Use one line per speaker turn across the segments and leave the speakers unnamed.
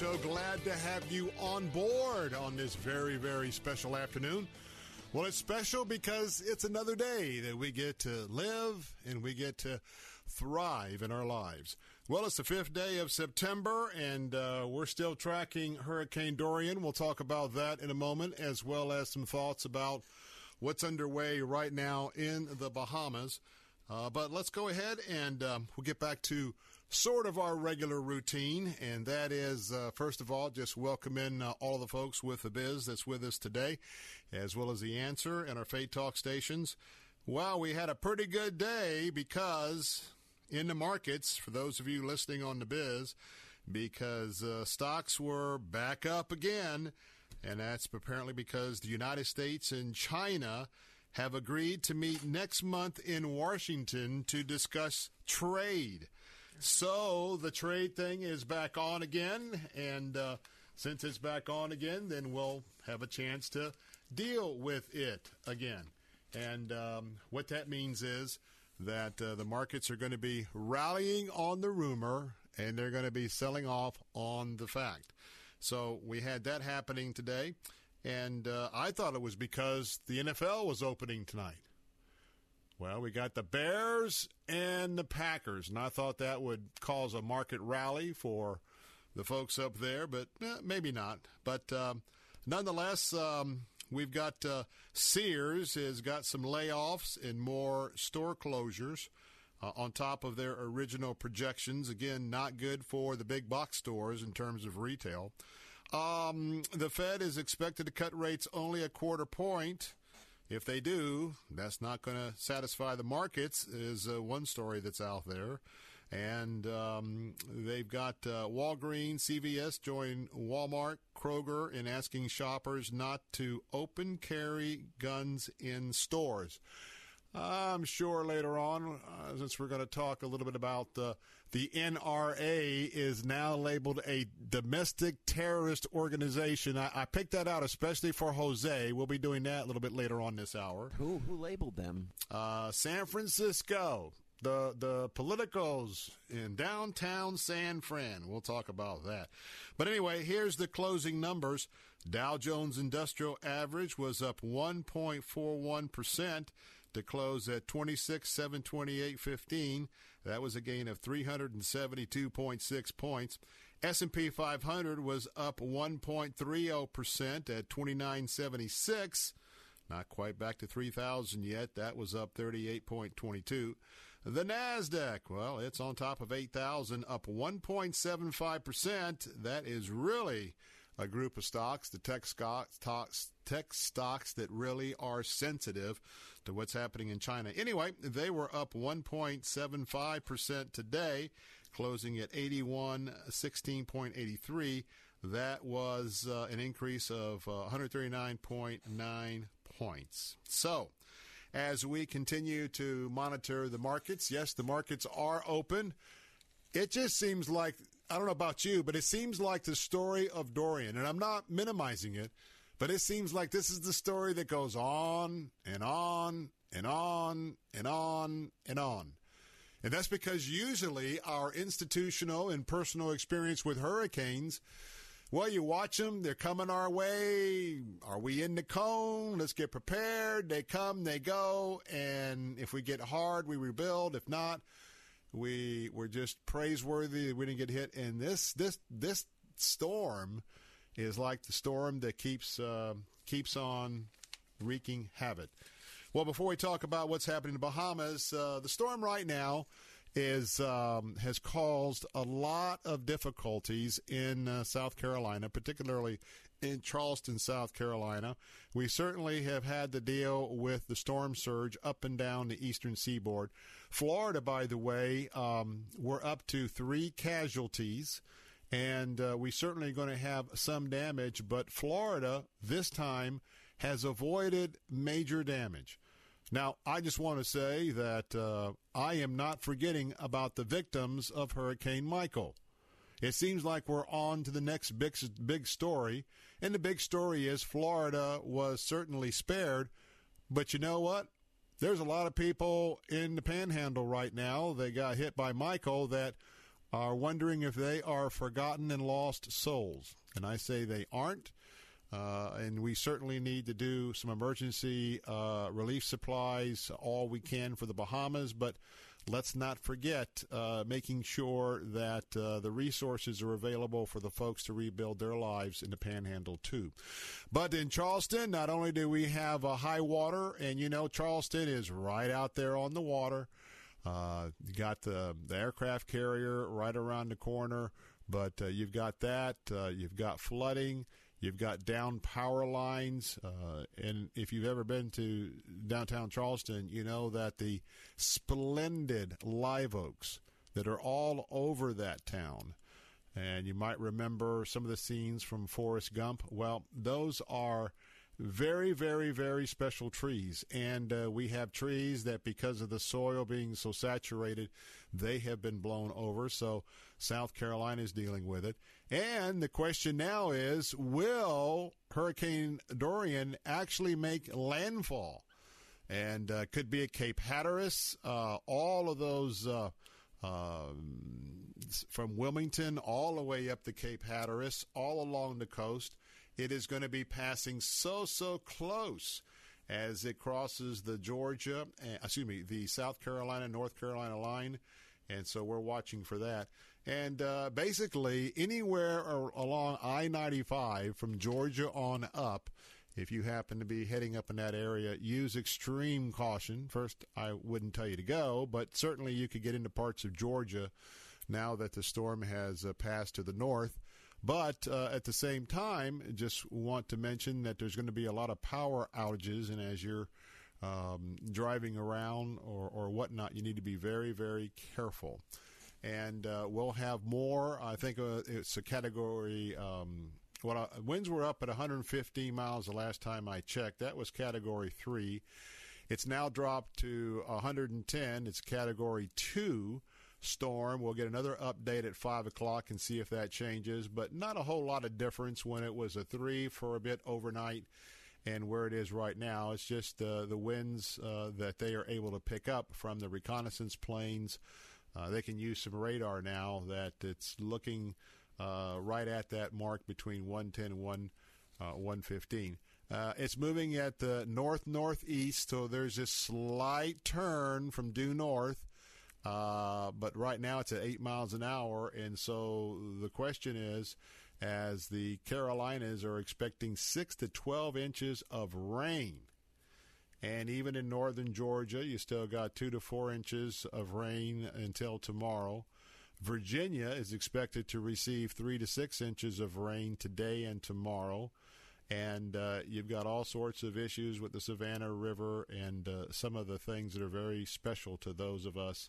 Show. Glad to have you on board on this very, very special afternoon. Well, it's special because it's another day that we get to live and we get to thrive in our lives. Well, it's the fifth day of September, and uh, we're still tracking Hurricane Dorian. We'll talk about that in a moment, as well as some thoughts about what's underway right now in the Bahamas. Uh, but let's go ahead and um, we'll get back to sort of our regular routine, and that is, uh, first of all, just welcome in uh, all of the folks with the biz that's with us today, as well as the answer and our Faith Talk stations. Well, we had a pretty good day because in the markets, for those of you listening on the biz, because uh, stocks were back up again, and that's apparently because the United States and China have agreed to meet next month in Washington to discuss trade. So the trade thing is back on again, and uh, since it's back on again, then we'll have a chance to deal with it again. And um, what that means is that uh, the markets are going to be rallying on the rumor, and they're going to be selling off on the fact. So we had that happening today, and uh, I thought it was because the NFL was opening tonight. Well, we got the Bears and the Packers, and I thought that would cause a market rally for the folks up there, but eh, maybe not. But um, nonetheless, um, we've got uh, Sears has got some layoffs and more store closures uh, on top of their original projections. Again, not good for the big box stores in terms of retail. Um, the Fed is expected to cut rates only a quarter point. If they do, that's not going to satisfy the markets, is uh, one story that's out there. And um, they've got uh, Walgreens, CVS join Walmart, Kroger in asking shoppers not to open carry guns in stores. I'm sure later on, uh, since we're going to talk a little bit about the the NRA is now labeled a domestic terrorist organization. I, I, picked that out especially for Jose. We'll be doing that a little bit later on this hour.
Who who labeled them?
Uh, San Francisco. The the politicos in downtown San Fran. We'll talk about that. But anyway, here's the closing numbers. Dow Jones Industrial Average was up 1.41 percent to close at 26,728.15. That was a gain of 372.6 points. S&P 500 was up 1.30% at 2976. Not quite back to 3000 yet. That was up 38.22. The Nasdaq, well, it's on top of 8000 up 1.75%. That is really a group of stocks, the tech stocks, tech stocks that really are sensitive to what's happening in China. Anyway, they were up 1.75% today, closing at 8116.83. That was uh, an increase of uh, 139.9 points. So, as we continue to monitor the markets, yes, the markets are open. It just seems like, I don't know about you, but it seems like the story of Dorian, and I'm not minimizing it but it seems like this is the story that goes on and on and on and on and on. And that's because usually our institutional and personal experience with hurricanes, well, you watch them, they're coming our way. Are we in the cone? Let's get prepared. They come, they go. And if we get hard, we rebuild. If not, we we're just praiseworthy we didn't get hit. And this this this storm is like the storm that keeps uh, keeps on wreaking havoc. Well, before we talk about what's happening in the Bahamas, uh, the storm right now is um, has caused a lot of difficulties in uh, South Carolina, particularly in Charleston, South Carolina. We certainly have had to deal with the storm surge up and down the eastern seaboard. Florida, by the way, um, we're up to three casualties. And uh, we certainly going to have some damage, but Florida this time has avoided major damage. Now, I just want to say that uh, I am not forgetting about the victims of Hurricane Michael. It seems like we're on to the next big, big story, and the big story is Florida was certainly spared, but you know what? There's a lot of people in the panhandle right now They got hit by Michael that are wondering if they are forgotten and lost souls. And I say they aren't. Uh, and we certainly need to do some emergency uh, relief supplies, all we can for the Bahamas. But let's not forget uh, making sure that uh, the resources are available for the folks to rebuild their lives in the Panhandle too. But in Charleston, not only do we have a high water, and you know Charleston is right out there on the water. Uh, you got the, the aircraft carrier right around the corner, but uh, you've got that. you've got flooding. You've got down power lines. Uh, and if you've ever been to downtown Charleston, you know that the splendid live oaks that are all over that town. And you might remember some of the scenes from Forrest Gump. Well, those are very, very, very special trees. And uh, we have trees that, because of the soil being so saturated, they have been blown over. So South Carolina is dealing with it. And the question now is will Hurricane Dorian actually make landfall? And uh, could be at Cape Hatteras. Uh, all of those. From Wilmington all the way up to Cape Hatteras, all along the coast. It is going to be passing so, so close as it crosses the Georgia, uh, excuse me, the South Carolina, North Carolina line. And so we're watching for that. And uh, basically, anywhere along I 95 from Georgia on up, if you happen to be heading up in that area, use extreme caution. First, I wouldn't tell you to go, but certainly you could get into parts of Georgia now that the storm has uh, passed to the north. But uh, at the same time, just want to mention that there's going to be a lot of power outages, and as you're um, driving around or, or whatnot, you need to be very, very careful. And uh, we'll have more. I think uh, it's a category. Um, what uh, winds were up at 115 miles the last time I checked. That was category three. It's now dropped to 110. It's category two storm. We'll get another update at 5 o'clock and see if that changes, but not a whole lot of difference when it was a 3 for a bit overnight and where it is right now. It's just uh, the winds uh, that they are able to pick up from the reconnaissance planes. Uh, they can use some radar now that it's looking uh, right at that mark between 110 and 1, uh, 115. Uh, it's moving at the north northeast, so there's a slight turn from due north uh, but right now it's at eight miles an hour, and so the question is, as the Carolinas are expecting six to twelve inches of rain, and even in northern Georgia, you still got two to four inches of rain until tomorrow. Virginia is expected to receive three to six inches of rain today and tomorrow. And uh, you've got all sorts of issues with the Savannah River and uh, some of the things that are very special to those of us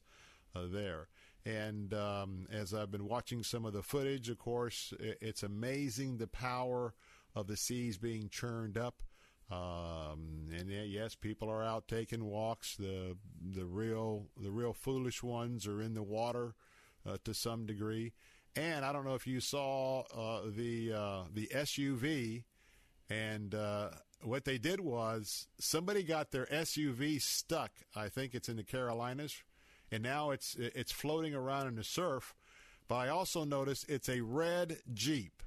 uh, there. And um, as I've been watching some of the footage, of course, it's amazing the power of the seas being churned up. Um, and yes, people are out taking walks. The the real the real foolish ones are in the water uh, to some degree. And I don't know if you saw uh, the uh, the SUV, and uh, what they did was somebody got their SUV stuck. I think it's in the Carolinas and now it's it's floating around in the surf. But I also noticed it's a red Jeep,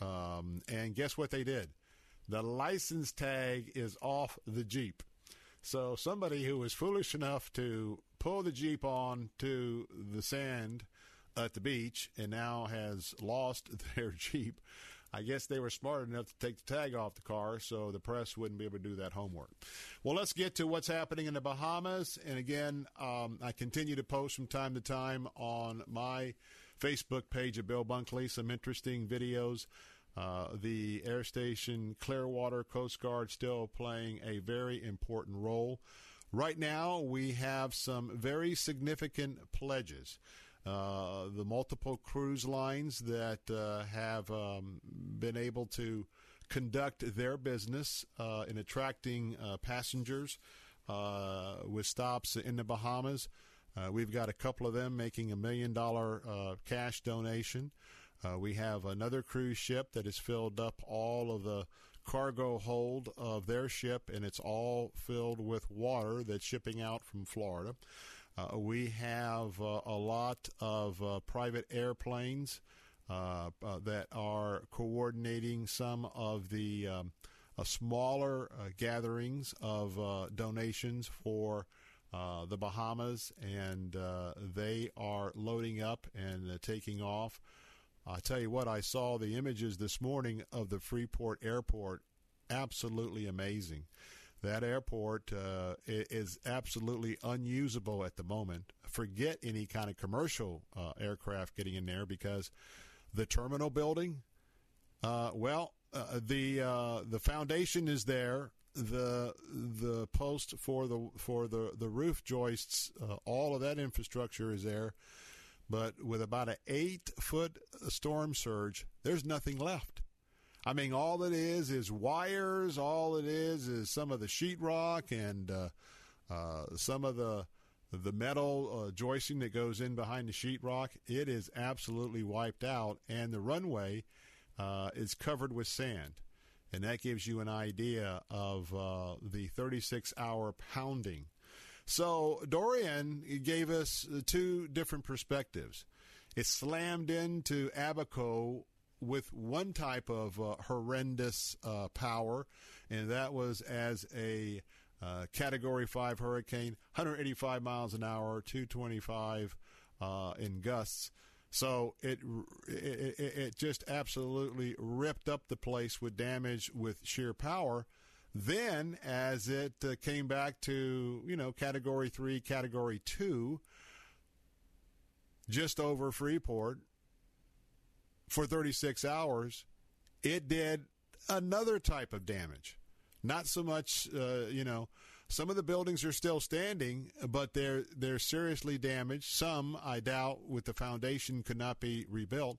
um, and guess what they did? The license tag is off the Jeep. So somebody who was foolish enough to pull the Jeep on to the sand at the beach and now has lost their Jeep. I guess they were smart enough to take the tag off the car so the press wouldn't be able to do that homework. Well, let's get to what's happening in the Bahamas. And again, um, I continue to post from time to time on my Facebook page of Bill Bunkley some interesting videos. Uh, the air station Clearwater Coast Guard still playing a very important role. Right now, we have some very significant pledges. Uh, the multiple cruise lines that uh, have um, been able to conduct their business uh, in attracting uh, passengers uh, with stops in the Bahamas. we've got a couple of them making a million dollar cash donation. we have another cruise ship that has filled up all of the cargo hold of their ship, and it's all filled with water that's shipping out from Florida. Uh, we have uh, a lot of uh, private airplanes uh, uh, that are coordinating some of the um, uh, smaller gatherings of donations for the Bahamas, and they are loading up and taking off. I tell you what, I saw the images this morning of the Freeport Airport. Absolutely amazing. That airport uh, is absolutely unusable at the moment. Forget any kind of commercial uh, aircraft getting in there because the terminal building, uh, well, uh, the uh, the foundation is there. The the post for the for the the roof joists, uh, all of that infrastructure is there. But with about an eight foot storm surge, there's nothing left. I mean, all it is is wires. All it is is some of the sheetrock and uh, uh, some of the the metal uh, joisting that goes in behind the sheetrock. It is absolutely wiped out, and the runway uh, is covered with sand. And that gives you an idea of uh, the 36 hour pounding. So Dorian gave us two different perspectives. It slammed into Abaco with one type of uh, horrendous uh, power, and that was as a uh, Category 5 hurricane, 185 miles an hour, 225 uh, in gusts. So it, it, it just absolutely ripped up the place with damage with sheer power. Then, as it uh, came back to you know Category Three, Category Two, just over Freeport, for 36 hours, it did another type of damage. Not so much, uh, you know, some of the buildings are still standing, but they're they're seriously damaged. Some, I doubt, with the foundation could not be rebuilt.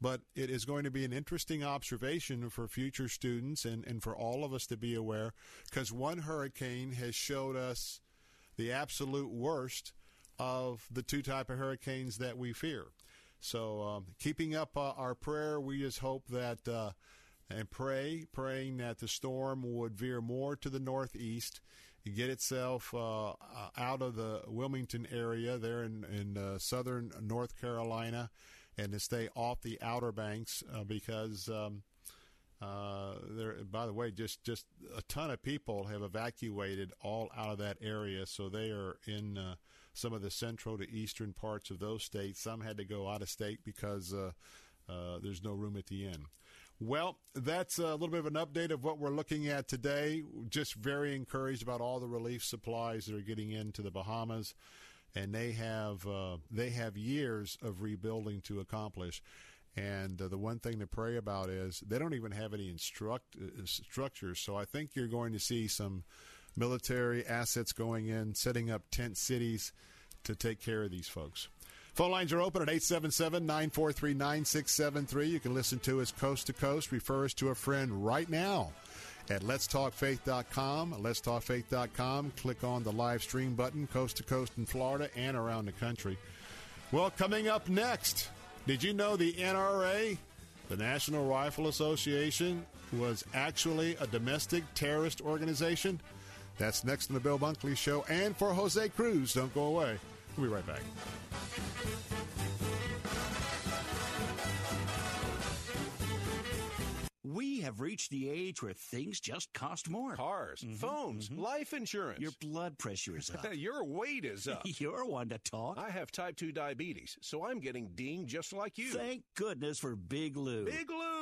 But it is going to be an interesting observation for future students and, and for all of us to be aware, because one hurricane has showed us the absolute worst of the two type of hurricanes that we fear. So, um, keeping up uh, our prayer, we just hope that uh, and pray, praying that the storm would veer more to the northeast, and get itself uh, uh, out of the Wilmington area there in, in uh, southern North Carolina, and to stay off the Outer Banks uh, because. Um, uh, there, by the way, just just a ton of people have evacuated all out of that area, so they are in uh, some of the central to eastern parts of those states. Some had to go out of state because uh, uh, there's no room at the inn. Well, that's a little bit of an update of what we're looking at today. Just very encouraged about all the relief supplies that are getting into the Bahamas, and they have uh, they have years of rebuilding to accomplish. And uh, the one thing to pray about is they don't even have any instruct uh, structures. So I think you're going to see some military assets going in, setting up tent cities to take care of these folks. Phone lines are open at 877 943 9673. You can listen to us coast to coast. Refer us to a friend right now at letstalkfaith.com. Letstalkfaith.com. Click on the live stream button, coast to coast in Florida and around the country. Well, coming up next, did you know the NRA, the National Rifle Association, was actually a domestic terrorist organization? That's next on the Bill Bunkley Show. And for Jose Cruz, don't go away. We'll be right back.
We have reached the age where things just cost more.
Cars, mm-hmm, phones, mm-hmm. life insurance.
Your blood pressure is up.
Your weight is up.
You're one to talk.
I have type 2 diabetes, so I'm getting dinged just like you.
Thank goodness for Big Lou.
Big Lou!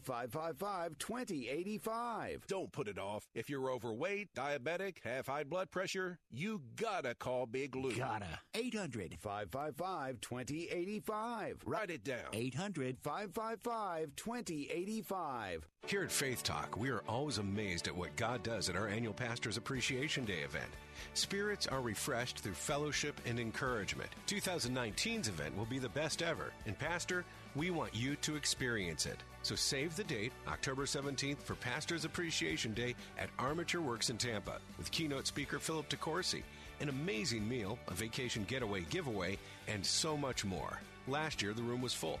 555 2085.
Don't put it off. If you're overweight, diabetic, have high blood pressure, you gotta call Big Lou.
Gotta. 800
555 2085.
Write it down.
800
555 2085.
Here at Faith Talk, we are always amazed at what God does at our annual Pastors Appreciation Day event. Spirits are refreshed through fellowship and encouragement. 2019's event will be the best ever, and Pastor, we want you to experience it. So save the date, October 17th, for Pastors Appreciation Day at Armature Works in Tampa, with keynote speaker Philip DeCourcy, an amazing meal, a vacation getaway giveaway, and so much more. Last year, the room was full,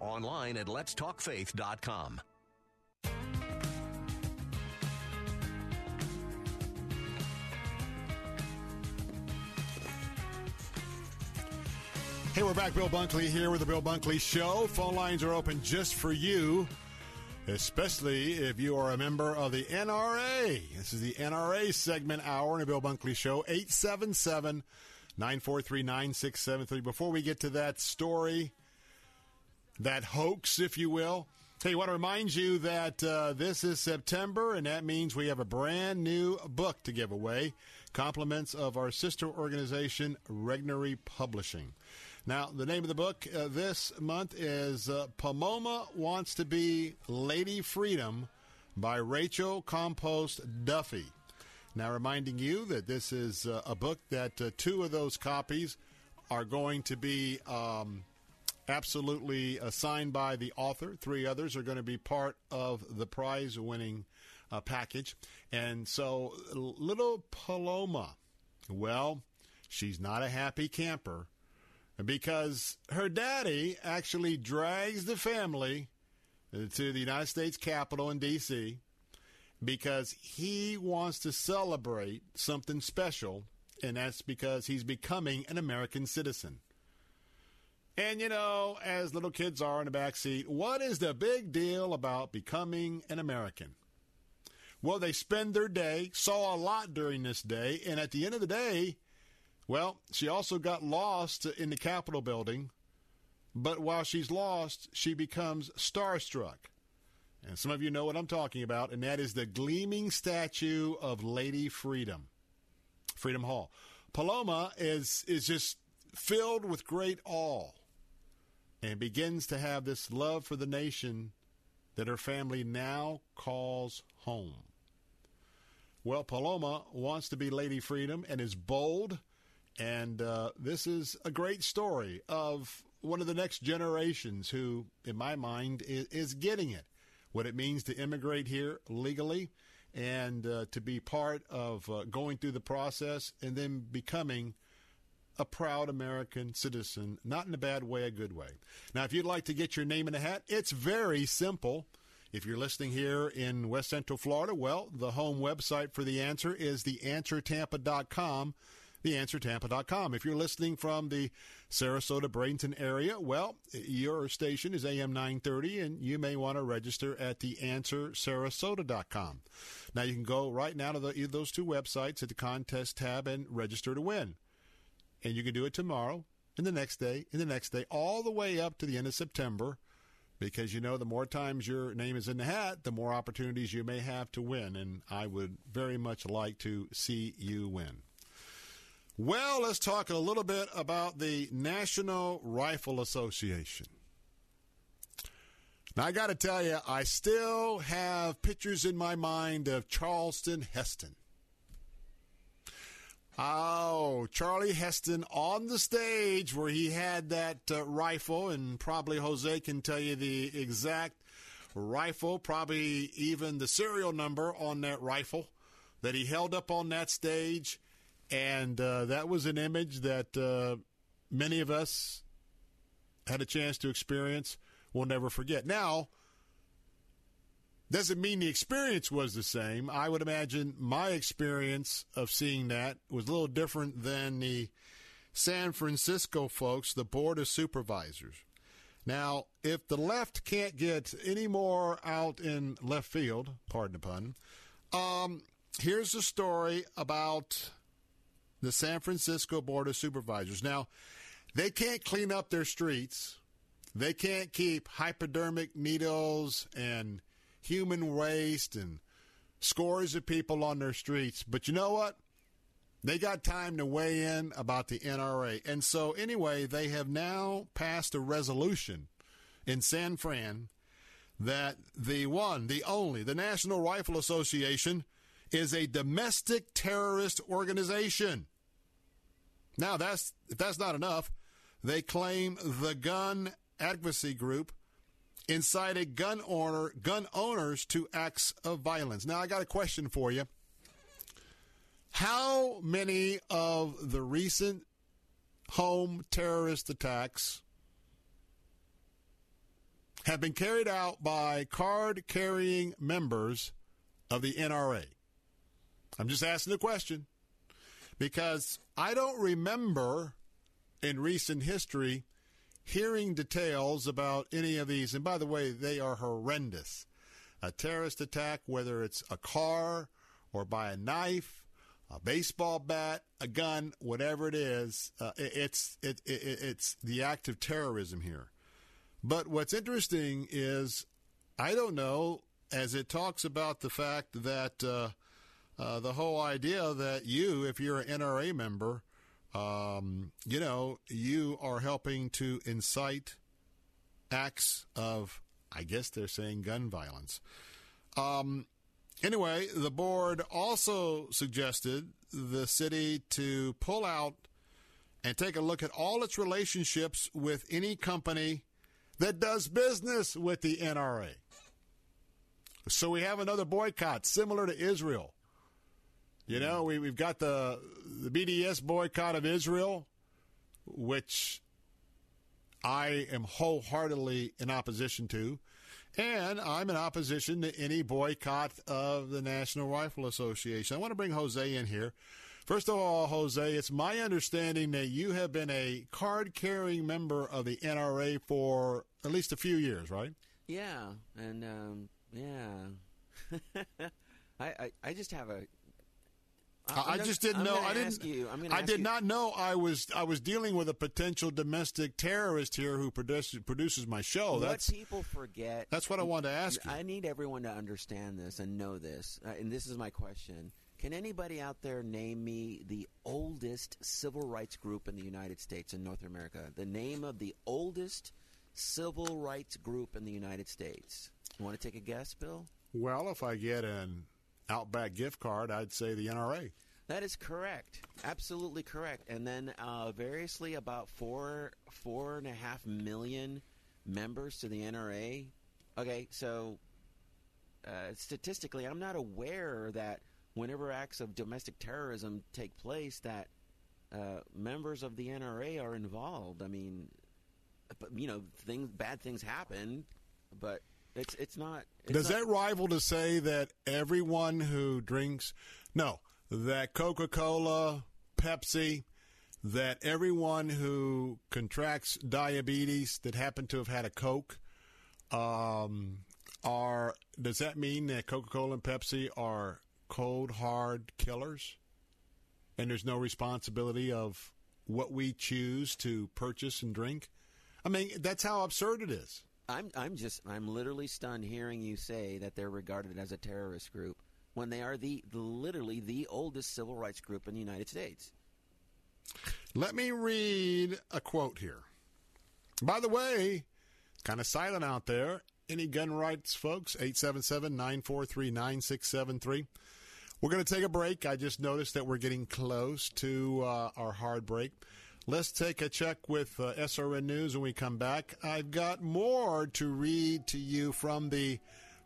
Online at letstalkfaith.com.
Hey, we're back. Bill Bunkley here with the Bill Bunkley Show. Phone lines are open just for you, especially if you are a member of the NRA. This is the NRA segment hour in the Bill Bunkley Show. 877 943 9673. Before we get to that story, that hoax, if you will, Hey, want to remind you that uh, this is September, and that means we have a brand new book to give away. Compliments of our sister organization, Regnery Publishing. Now, the name of the book uh, this month is uh, Paloma Wants to Be Lady Freedom by Rachel Campos Duffy. Now, reminding you that this is uh, a book that uh, two of those copies are going to be um, absolutely assigned by the author. Three others are going to be part of the prize winning uh, package. And so, little Paloma, well, she's not a happy camper because her daddy actually drags the family to the United States Capitol in D.C. because he wants to celebrate something special, and that's because he's becoming an American citizen. And you know, as little kids are in the back seat, what is the big deal about becoming an American? Well, they spend their day, saw a lot during this day, and at the end of the day, well, she also got lost in the Capitol building. But while she's lost, she becomes starstruck. And some of you know what I'm talking about, and that is the gleaming statue of Lady Freedom, Freedom Hall. Paloma is is just filled with great awe and begins to have this love for the nation that her family now calls home. Well, Paloma wants to be Lady Freedom and is bold, and uh, this is a great story of one of the next generations who, in my mind, is, is getting it. What it means to immigrate here legally and uh, to be part of uh, going through the process and then becoming a proud American citizen, not in a bad way, a good way. Now, if you'd like to get your name in a hat, it's very simple. If you're listening here in West Central Florida, well, the home website for the answer is theanswertampa.com. Theanswertampa.com. If you're listening from the Sarasota Bradenton area, well, your station is AM 930, and you may want to register at theanswersarasota.com. Now, you can go right now to the, those two websites at the contest tab and register to win. And you can do it tomorrow, and the next day, and the next day, all the way up to the end of September because you know the more times your name is in the hat, the more opportunities you may have to win. And I would very much like to see you win. Well, let's talk a little bit about the National Rifle Association. Now, I got to tell you, I still have pictures in my mind of Charlton Heston. Oh, Charlie Heston on the stage where he had that uh, rifle, and probably Jose can tell you the exact rifle, probably even the serial number on that rifle that he held up on that stage. And uh, that was an image that uh, many of us had a chance to experience. We'll never forget. Now, doesn't mean the experience was the same. I would imagine my experience of seeing that was a little different than the San Francisco folks, the Board of Supervisors. Now, if the left can't get any more out in left field, pardon the pun, um, here's a story about the San Francisco Board of Supervisors. Now, they can't clean up their streets. They can't keep hypodermic needles and human waste and scores of people on their streets. But you know what? They got time to weigh in about the NRA. And so, anyway, they have now passed a resolution in San Fran that the one, the only, the National Rifle Association is a domestic terrorist organization. Now, that's if that's not enough, they claim the gun advocacy group incited gun owner gun owners to acts of violence. Now I got a question for you. How many of the recent home terrorist attacks have been carried out by card carrying members of the NRA? I'm just asking the question because I don't remember in recent history hearing details about any of these. And by the way, they are horrendous. A terrorist attack, whether it's a car or by a knife, a baseball bat, a gun, whatever it is, uh, it's it, it, it's the act of terrorism here. But what's interesting is, I don't know, as it talks about the fact that uh, uh, the whole idea that you, if you're an NRA member, um, you know, you are helping to incite acts of, I guess they're saying gun violence. Um, anyway, the board also suggested the city to pull out and take a look at all its relationships with any company that does business with the NRA. So we have another boycott similar to Israel. You know, we, we've got the, the BDS boycott of Israel, which I am wholeheartedly in opposition to. And I'm in opposition to any boycott of the National Rifle Association. I want to bring Jose in here. First of all, Jose, it's my understanding that you have been a card carrying member of the NRA for at least a few years, right?
Yeah, and um, yeah, I, I I just have a
I, I just didn't
I'm
know. I didn't.
You,
I did
you.
not know I was. I was dealing with a potential domestic terrorist here who produces produces my show.
What
that's
people forget.
That's what I wanted to ask you.
I need everyone to understand this and know this. Uh, and this is my question: Can anybody out there name me the oldest civil rights group in the United States in North America? The name of the oldest civil rights group in the United States. You want to take a guess, Bill?
Well, if I get an Outback gift card, I'd say the NRA.
That is correct, absolutely correct. And then uh, variously, about four four and a half million members to the NRA. Okay, so uh, statistically, I'm not aware that whenever acts of domestic terrorism take place, that uh, members of the NRA are involved. I mean, you know, things bad things happen, but it's it's not. It's
Does
not,
that rival to say that everyone who drinks, no, that Coca Cola, Pepsi, that everyone who contracts diabetes that happen to have had a Coke, um, are does that mean that Coca Cola and Pepsi are cold hard killers, and there's no responsibility of what we choose to purchase and drink? I mean, that's how absurd it is.
I'm I'm just I'm literally stunned hearing you say that they're regarded as a terrorist group when they are the, literally the oldest civil rights group in the United States.
Let me read a quote here. By the way, kind of silent out there. any gun rights folks, 877 943 9673. We're going to take a break. I just noticed that we're getting close to uh, our hard break. Let's take a check with uh, SRN News when we come back. I've got more to read to you from the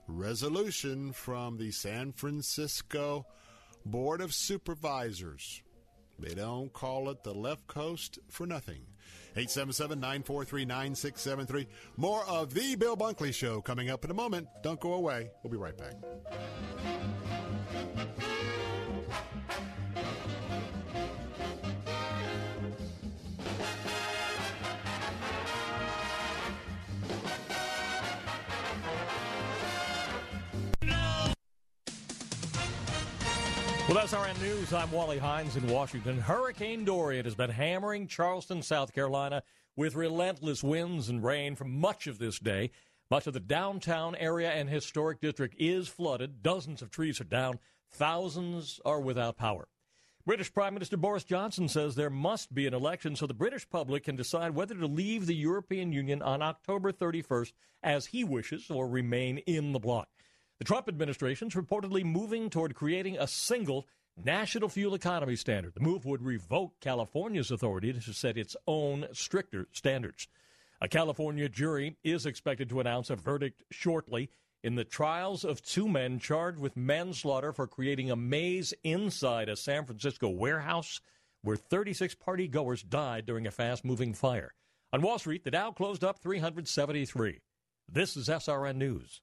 resolution from the San Francisco Board of Supervisors. They don't call it the left coast for nothing. 877-943-9673. More of the Bill Bunkley Show coming up in a moment. Don't go away. We'll be right back.
Well, that's SRN News. I'm Wally Hines in Washington. Hurricane Dorian has been hammering Charleston, South Carolina, with relentless winds and rain for much of this day. Much of the downtown area and historic district is flooded. Dozens of trees are down. Thousands are without power. British Prime Minister Boris Johnson says there must be an election so the British public can decide whether to leave the European Union on October 31st as he wishes or remain in the bloc. The Trump administration is reportedly moving toward creating a single national fuel economy standard. The move would revoke California's authority to set its own stricter standards. A California jury is expected to announce a verdict shortly in the trials of two men charged with manslaughter for creating a maze inside a San Francisco warehouse where 36 party goers died during a fast moving fire. On Wall Street, the Dow closed up 373. This is SRN News.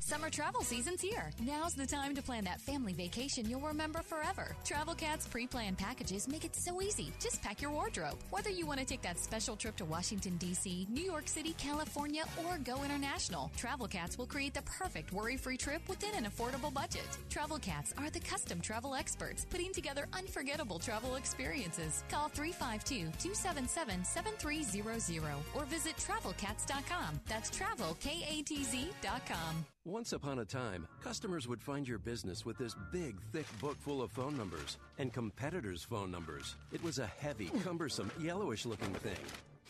Summer travel season's here. Now's the time to plan that family vacation you'll remember forever. Travel Cat's pre-planned packages make it so easy. Just pack your wardrobe. Whether you want to take that special trip to Washington D.C., New York City, California, or go international, Travel Cats will create the perfect worry-free trip within an affordable budget. Travel Cats are the custom travel experts putting together unforgettable travel experiences. Call 352-277-7300 or visit travelkats.com. That's travelkatz.com.
Once upon a time, customers would find your business with this big, thick book full of phone numbers and competitors' phone numbers. It was a heavy, cumbersome, yellowish looking thing.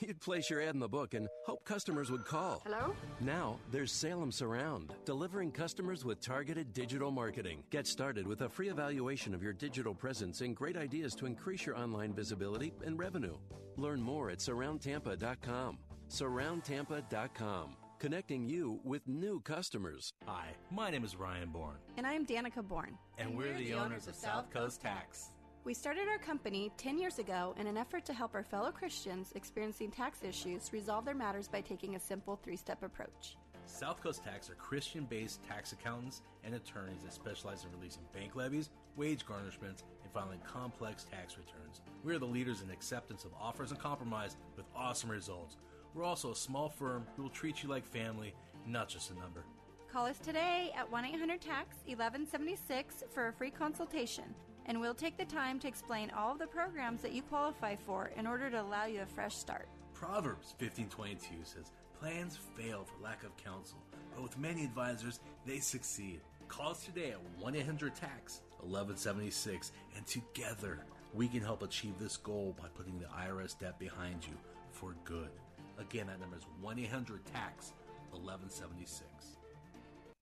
You'd place your ad in the book and hope customers would call.
Hello?
Now, there's Salem Surround, delivering customers with targeted digital marketing. Get started with a free evaluation of your digital presence and great ideas to increase your online visibility and revenue. Learn more at surroundtampa.com. Surroundtampa.com connecting you with new customers.
Hi, my name is Ryan Bourne.
And I'm Danica Bourne.
And, and we're, we're, the, the owners, owners of South Coast Tax.
We started our company 10 years ago in an effort to help our fellow Christians experiencing tax issues resolve their matters by taking a simple three step approach.
South Coast Tax are Christian based tax accountants and attorneys that specialize in releasing bank levies, wage garnishments, and filing complex tax returns. We are the leaders in acceptance of offers and compromise with awesome results. We're also a small firm who will treat you like family, not just a number.
Call us today at 1 800 TAX 1176 for a free consultation, and we'll take the time to explain all of the programs that you qualify for in order to allow you a fresh start.
Proverbs 1522 says, Plans fail for lack of counsel, but with many advisors, they succeed. Call us today at 1 800 TAX 1176, and together we can help achieve this goal by putting the IRS debt behind you for good. Again, that number is 1 800 TAX 1176.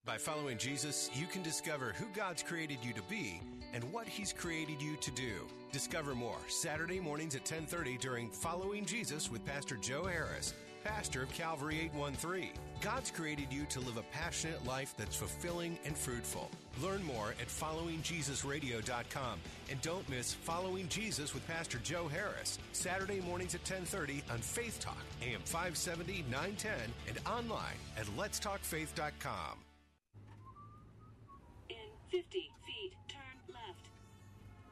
By following Jesus, you can discover who God's created you to be and what he's created you to do. Discover more Saturday mornings at 10:30 during Following Jesus with Pastor Joe Harris, pastor of Calvary 813. God's created you to live a passionate life that's fulfilling and fruitful. Learn more at followingjesusradio.com and don't miss Following Jesus with Pastor Joe Harris, Saturday mornings at 10:30 on Faith Talk, AM 570, 910 and online at letstalkfaith.com.
In 50 feet, turn left.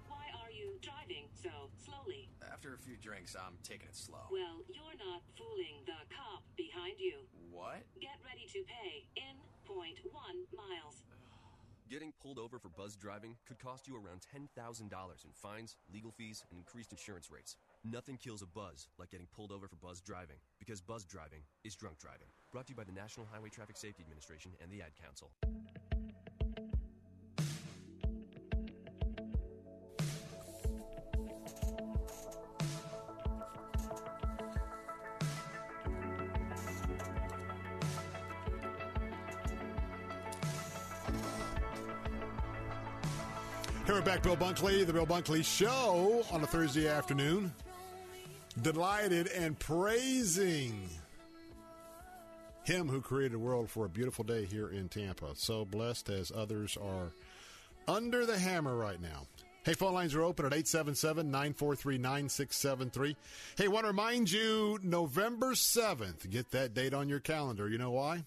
Why are you driving so slowly?
After a few drinks, I'm taking it slow.
Well, you're not fooling the cop behind you.
What?
Get ready to pay in 0.1 miles.
Getting pulled over for buzz driving could cost you around $10,000 in fines, legal fees, and increased insurance rates. Nothing kills a buzz like getting pulled over for buzz driving, because buzz driving is drunk driving. Brought to you by the National Highway Traffic Safety Administration and the Ad Council.
We're back, Bill Bunkley, the Bill Bunkley Show on a Thursday afternoon. Delighted and praising Him who created a world for a beautiful day here in Tampa. So blessed as others are under the hammer right now. Hey, phone lines are open at 877 943 9673. Hey, want to remind you, November 7th, get that date on your calendar. You know why?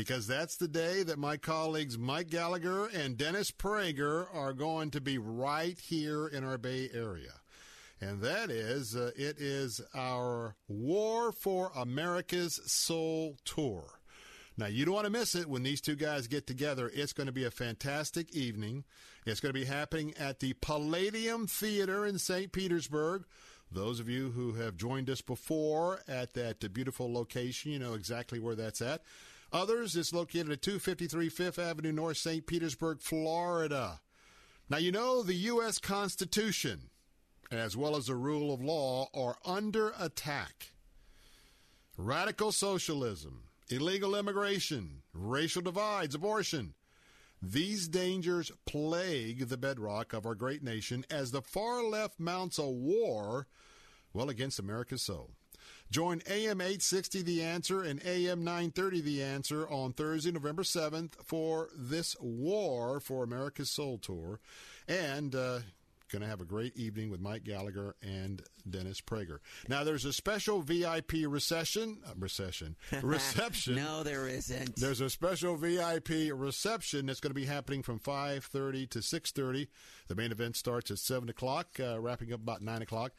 Because that's the day that my colleagues Mike Gallagher and Dennis Prager are going to be right here in our Bay Area. And that is, uh, it is our War for America's Soul Tour. Now, you don't want to miss it when these two guys get together. It's going to be a fantastic evening. It's going to be happening at the Palladium Theater in St. Petersburg. Those of you who have joined us before at that beautiful location, you know exactly where that's at. Others, it's located at 253 Fifth Avenue North, St. Petersburg, Florida. Now, you know the U.S. Constitution, as well as the rule of law, are under attack. Radical socialism, illegal immigration, racial divides, abortion. These dangers plague the bedrock of our great nation as the far left mounts a war, well, against America's soul. Join AM 860 The Answer and AM 930 The Answer on Thursday, November 7th for this War for America's Soul Tour. And uh, going to have a great evening with Mike Gallagher and Dennis Prager. Now, there's a special VIP recession, uh, recession, reception.
no, there isn't.
There's a special VIP reception that's going to be happening from 5:30 to 6:30. The main event starts at 7 o'clock, uh, wrapping up about 9 o'clock.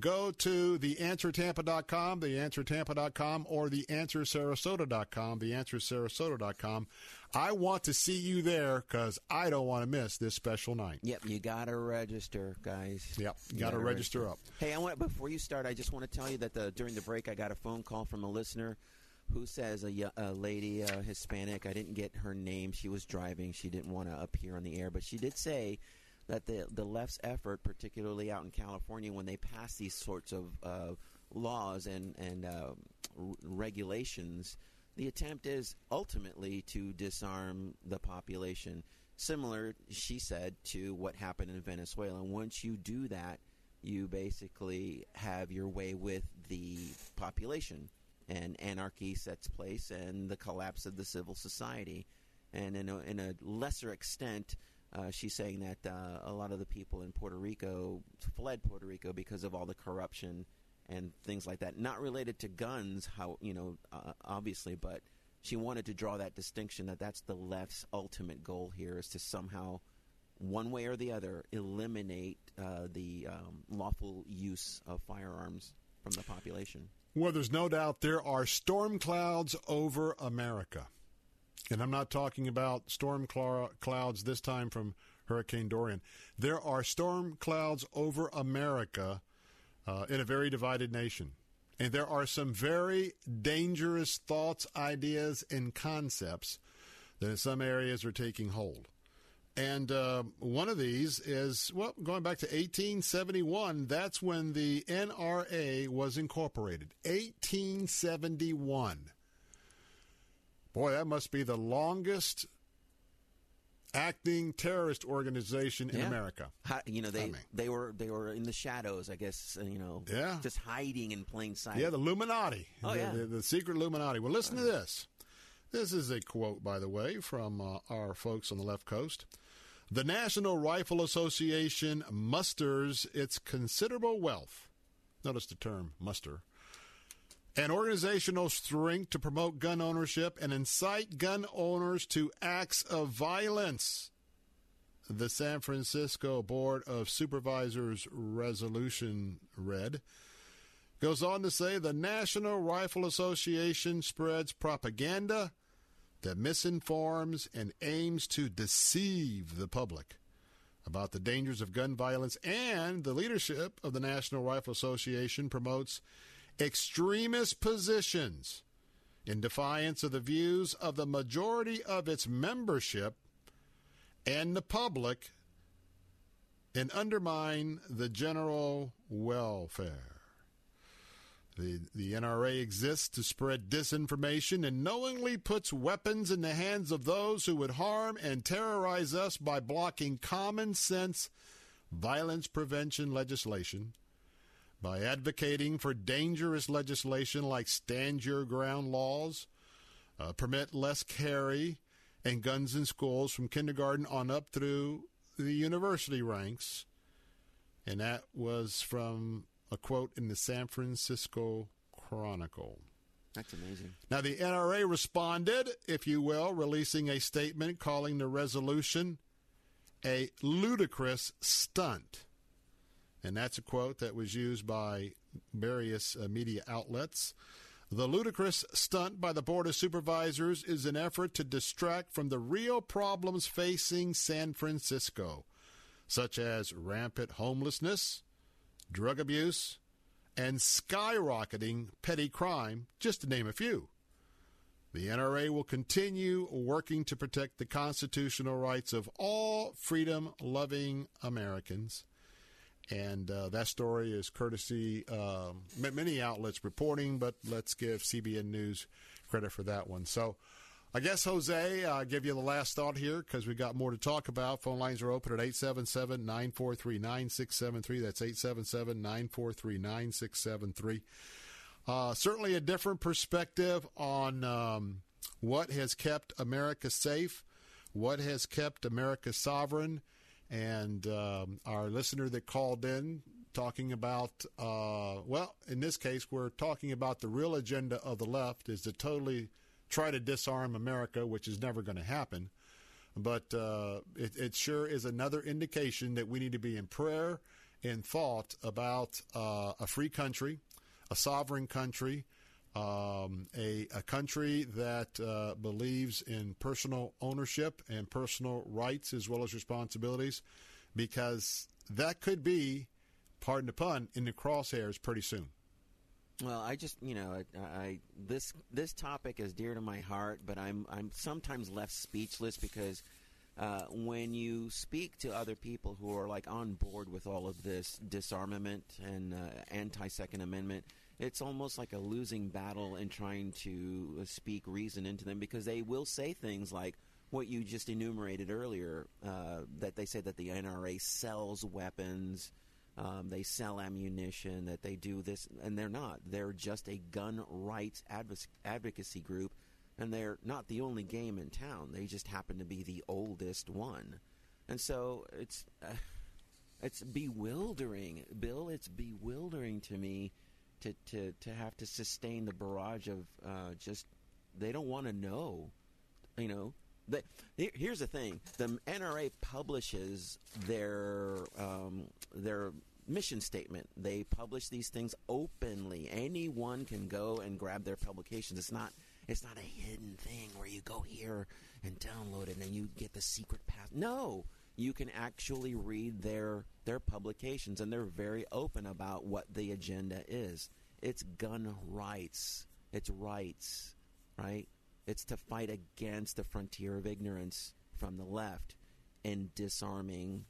Go to theanswertampa.com, theanswertampa.com, or theanswersarasota.com, theanswersarasota.com. I want to see you there because I don't want to miss this special night.
Yep, you got to register, guys.
Yep, you got to register up.
Hey, I want before you start, I just want to tell you that the, during the break, I got a phone call from a listener who says a, a lady, uh, Hispanic. I didn't get her name. She was driving. She didn't want to appear on the air, but she did say that the the left's effort, particularly out in California, when they pass these sorts of uh, laws and and uh, r- regulations, the attempt is ultimately to disarm the population. Similar, she said, to what happened in Venezuela. Once you do that, you basically have your way with the population, and anarchy sets place, and the collapse of the civil society. And in a, in a lesser extent, uh, she's saying that uh, a lot of the people in Puerto Rico fled Puerto Rico because of all the corruption and things like that. Not related to guns, how you know, uh, obviously, but she wanted to draw that distinction that that's the left's ultimate goal here is to somehow, one way or the other, eliminate uh, the um, lawful use of firearms from the population.
Well, there's no doubt there are storm clouds over America. And I'm not talking about storm cl- clouds this time from Hurricane Dorian. There are storm clouds over America uh, in a very divided nation. And there are some very dangerous thoughts, ideas, and concepts that in some areas are taking hold. And uh, one of these is, well, going back to 1871, that's when the NRA was incorporated. 1871. Boy, that must be the longest acting terrorist organization in
Yeah.
America.
How, you know, they
I mean.
they were they were in the shadows, I guess. uh, You know,
Yeah.
just hiding in plain sight.
Yeah, the Illuminati.
Oh,
the,
yeah.
the, the secret Illuminati. Well, listen to this. This is a quote, by the way, from uh, our folks on the left coast. The National Rifle Association musters its considerable wealth. Notice the term muster. And organizational strength to promote gun ownership and incite gun owners to acts of violence. The San Francisco Board of Supervisors resolution read goes on to say the National Rifle Association spreads propaganda that misinforms and aims to deceive the public about the dangers of gun violence, and the leadership of the National Rifle Association promotes extremist positions in defiance of the views of the majority of its membership and the public and undermine the general welfare. The, the NRA exists to spread disinformation and knowingly puts weapons in the hands of those who would harm and terrorize us by blocking common sense violence prevention legislation, by advocating for dangerous legislation like stand your ground laws, uh, permit less carry, and guns in schools from kindergarten on up through the university ranks. And that was from a quote in the San Francisco Chronicle.
That's amazing.
Now, the NRA responded, if you will, releasing a statement calling the resolution a ludicrous stunt. And that's a quote that was used by various uh, media outlets. The ludicrous stunt by the Board of Supervisors is an effort to distract from the real problems facing San Francisco, such as rampant homelessness, drug abuse, and skyrocketing petty crime, just to name a few. The NRA will continue working to protect the constitutional rights of all freedom loving Americans. And uh, that story is courtesy um, many outlets reporting, but let's give CBN News credit for that one. So, I guess, Jose, I'll give you the last thought here because we've got more to talk about. Phone lines are open at 877 943 9673. That's 877 943 9673. Uh, certainly a different perspective on um, what has kept America safe, what has kept America sovereign. And um, our listener that called in talking about, uh, well, in this case, we're talking about the real agenda of the left is to totally try to disarm America, which is never going to happen. But uh, it, it, sure is another indication that we need to be in prayer and thought about uh, a free country, a sovereign country, um, a, a, country that uh, believes in personal ownership and personal rights as well as responsibilities, because that could be, pardon the pun, in the crosshairs pretty soon.
Well, I just you know I, I, this this topic is dear to my heart, but I'm I'm sometimes left speechless because uh, when you speak to other people who are like on board with all of this disarmament and uh, anti Second Amendment, it's almost like a losing battle in trying to uh, speak reason into them because they will say things like what you just enumerated earlier uh, that they say that the NRA sells weapons um, they sell ammunition, that they do this, and they're not. They're just a gun rights adv- advocacy group, and they're not the only game in town. They just happen to be the oldest one, and so it's uh, it's bewildering, Bill. It's bewildering to me to to to have to sustain the barrage of uh, just they don't want to know, you know. The, here's the thing: the NRA publishes their um, their mission statement. They publish these things openly. Anyone can go and grab their publications. It's not it's not a hidden thing where you go here and download it and then you get the secret path. No, you can actually read their their publications and they're very open about what the agenda is. It's gun rights. It's rights, right? It's to fight against the frontier of ignorance from the left and disarming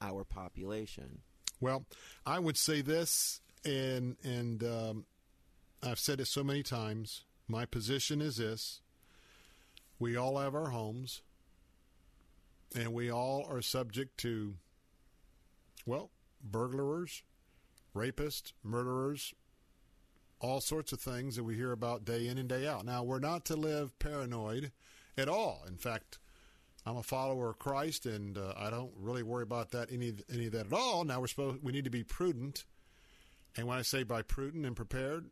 our population.
Well, I would say this, and and um, I've said it so many times. My position is this: we all have our homes, and we all are subject to, well, burglars, rapists, murderers, all sorts of things that we hear about day in and day out. Now, we're not to live paranoid at all. In fact, I'm a follower of Christ, and uh, I don't really worry about that any any of that at all. Now we're supposed we need to be prudent, and when I say by prudent and prepared,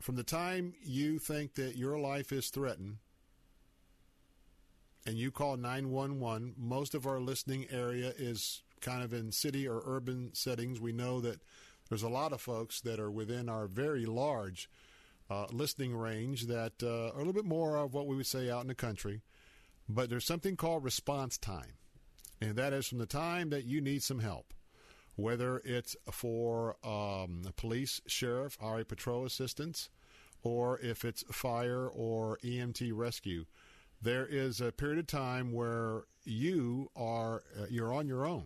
from the time you think that your life is threatened, and you call 911, most of our listening area is kind of in city or urban settings. We know that there's a lot of folks that are within our very large uh, listening range that uh, are a little bit more of what we would say out in the country. But there's something called response time, and that is from the time that you need some help, whether it's for um, police, sheriff, RA patrol assistance, or if it's fire or EMT rescue. There is a period of time where you are uh, you're on your own,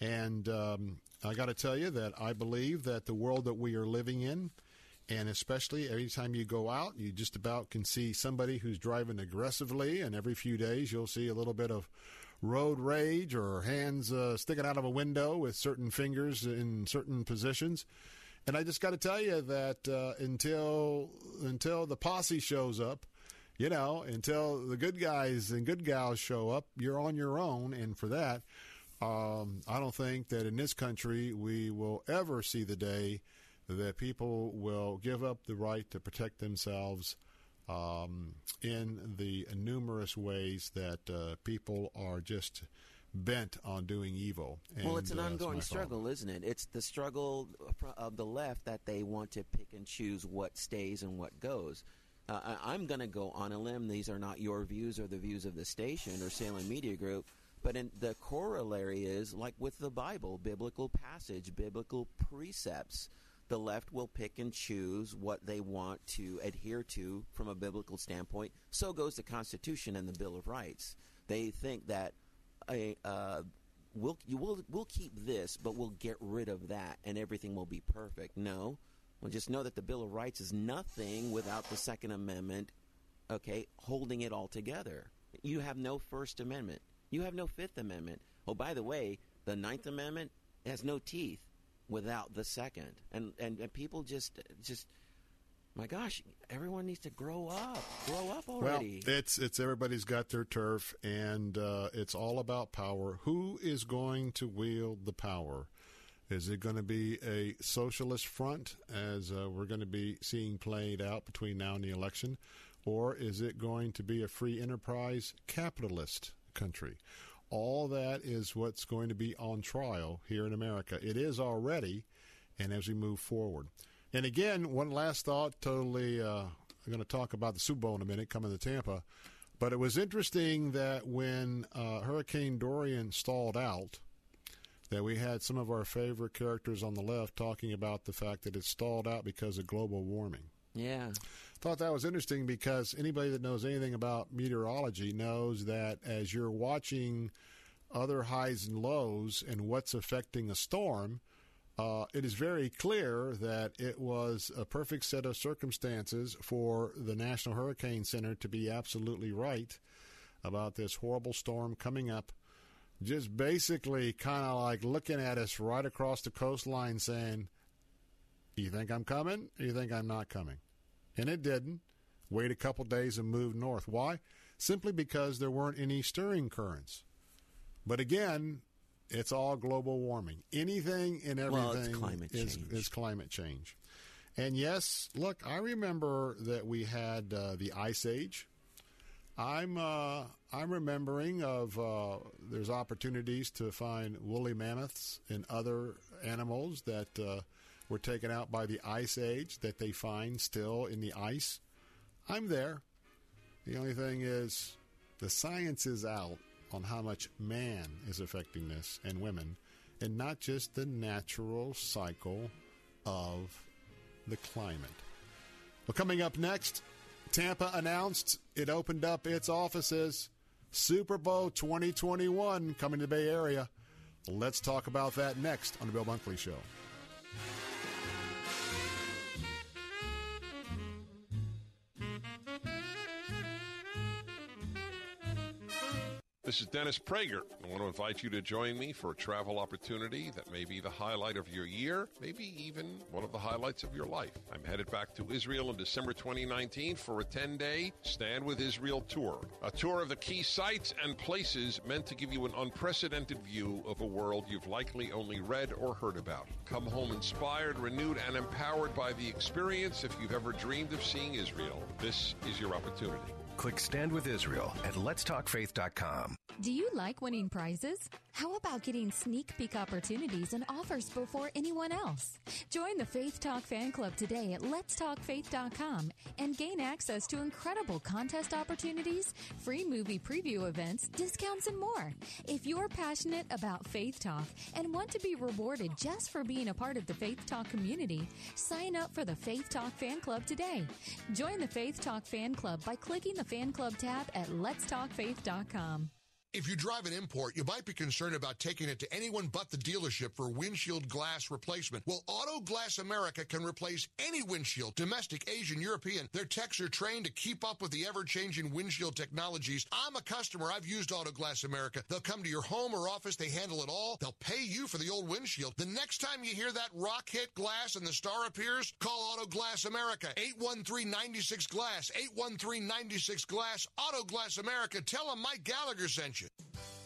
and um, I got to tell you that I believe that the world that we are living in And especially every time you go out, you just about can see somebody who's driving aggressively. And every few days, you'll see a little bit of road rage or hands uh, sticking out of a window with certain fingers in certain positions. And I just got to tell you that uh, until until the posse shows up, you know, until the good guys and good gals show up, you're on your own. And for that, um, I don't think that in this country we will ever see the day that people will give up the right to protect themselves um, in the numerous ways that uh, people are just bent on doing evil.
well, it's an
uh,
ongoing struggle, isn't it? It's the struggle of the left that they want to pick and choose what stays and what goes. Uh, I'm going to go on a limb. These are not your views or the views of the station or Salem Media Group. But in the corollary is like with the Bible, biblical passage, biblical precepts. The left will pick and choose what they want to adhere to from a biblical standpoint. So goes the Constitution and the Bill of Rights. They think that a uh, we'll will we'll keep this, but we'll get rid of that, and everything will be perfect. No, well, just know that the Bill of Rights is nothing without the Second Amendment. Okay, holding it all together. You have no First Amendment. You have no Fifth Amendment. Oh, by the way, the Ninth Amendment has no teeth without the Second, and and, and people just just. My gosh, everyone needs to grow up. Grow up already.
Well, it's it's everybody's got their turf, and uh, it's all about power. Who is going to wield the power? Is it going to be a socialist front, as uh, we're going to be seeing played out between now and the election, or is it going to be a free enterprise capitalist country? All that is what's going to be on trial here in America. It is already, and as we move forward. And again, one last thought. Totally, uh, I'm going to talk about the Super Bowl in a minute, coming to Tampa. But it was interesting that when uh, Hurricane Dorian stalled out, that we had some of our favorite characters on the left talking about the fact that it stalled out because of global warming.
Yeah.
Thought that was interesting because anybody that knows anything about meteorology knows that as you're watching other highs and lows and what's affecting a storm, uh, it is very clear that it was a perfect set of circumstances for the National Hurricane Center to be absolutely right about this horrible storm coming up. Just basically kind of like looking at us right across the coastline saying, You think I'm coming? Or you think I'm not coming? And it didn't. Wait a couple days and move north. Why? Simply because there weren't any stirring currents. But again, it's all global warming. Anything and everything
Well, climate
is, is climate change. And yes, look, I remember that we had uh, the ice age. I'm uh, I'm remembering of uh, there's opportunities to find woolly mammoths and other animals that uh, were taken out by the ice age that they find still in the ice. I'm there. The only thing is the science is out on how much man is affecting this and women, and not just the natural cycle of the climate. Well, coming up next, Tampa announced it opened up its offices. Super Bowl 2021 coming to the Bay Area. Let's talk about that next on the Bill Bunkley Show.
This is Dennis Prager. I want to invite you to join me for a travel opportunity that may be the highlight of your year, maybe even one of the highlights of your life. I'm headed back to Israel in December 2019 for a 10 day Stand with Israel tour. A tour of the key sites and places meant to give you an unprecedented view of a world you've likely only read or heard about. Come home inspired, renewed, and empowered by the experience if you've ever dreamed of seeing Israel. This is your opportunity.
Click Stand with Israel at letstalkfaith.com.
Do you like winning prizes? How about getting sneak peek opportunities and offers before anyone else? Join the Faith Talk fan club today at letstalkfaith.com and gain access to incredible contest opportunities, free movie preview events, discounts, and more. If you're passionate about Faith Talk and want to be rewarded just for being a part of the Faith Talk community, sign up for the Faith Talk fan club today. Join the Faith Talk fan club by clicking the fan club tab at letstalkfaith.com.
If you drive an import, you might be concerned about taking it to anyone but the dealership for windshield glass replacement. Well, Auto Glass America can replace any windshield, domestic, Asian, European. Their techs are trained to keep up with the ever-changing windshield technologies. I'm a customer. I've used Auto Glass America. They'll come to your home or office. They handle it all. They'll pay you for the old windshield. The next time you hear that rock hit glass and the star appears, call Auto Glass America. 813-96 Glass. 813-96 Glass. Auto Glass America. Tell them Mike Gallagher sent you. Nation.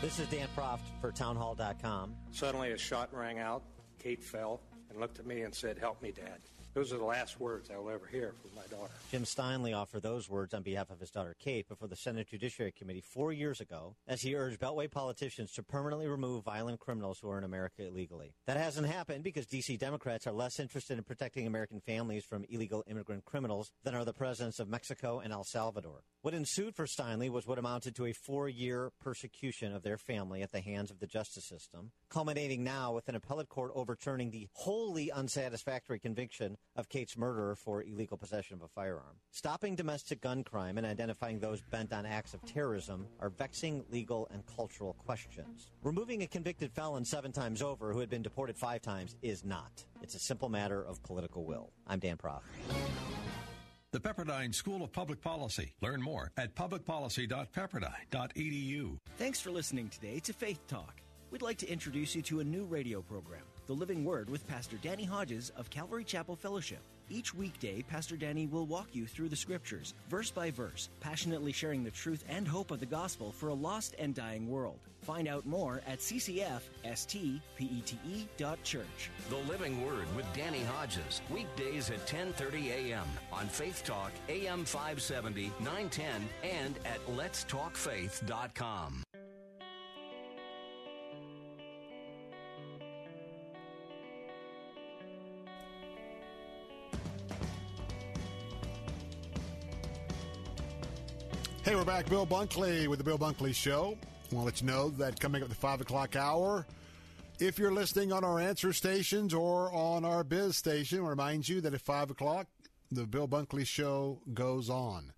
This is Dan Proft for townhall.com.
Suddenly a shot rang out. Kate fell and looked at me and said, Help me, Dad. Those are the last words I will ever hear from my daughter.
Jim Steinle offered those words on behalf of his daughter Kate before the Senate Judiciary Committee four years ago as he urged Beltway politicians to permanently remove violent criminals who are in America illegally. That hasn't happened because D.C. Democrats are less interested in protecting American families from illegal immigrant criminals than are the presidents of Mexico and El Salvador. What ensued for Steinle was what amounted to a four year persecution of their family at the hands of the justice system, culminating now with an appellate court overturning the wholly unsatisfactory conviction of Kate's murderer for illegal possession of a firearm. Stopping domestic gun crime and identifying those bent on acts of terrorism are vexing legal and cultural questions. Removing a convicted felon seven times over who had been deported five times is not. It's a simple matter of political will. I'm Dan Proft.
The Pepperdine School of Public Policy. Learn more at publicpolicy.pepperdine.edu.
Thanks for listening today to Faith Talk. We'd like to introduce you to a new radio program, The Living Word with Pastor Danny Hodges of Calvary Chapel Fellowship. Each weekday, Pastor Danny will walk you through the scriptures, verse by verse, passionately sharing the truth and hope of the gospel for a lost and dying world. Find out more at ccfstpete.church.
The Living Word with Danny Hodges, weekdays at 10:30 a.m. on Faith Talk, AM 570, 910, and at letstalkfaith.com.
Hey, we're back. Bill Bunkley with the Bill Bunkley Show. I want to let you know that coming up at the 5 o'clock hour, if you're listening on our answer stations or on our biz station, we remind you that at 5 o'clock, the Bill Bunkley Show goes on.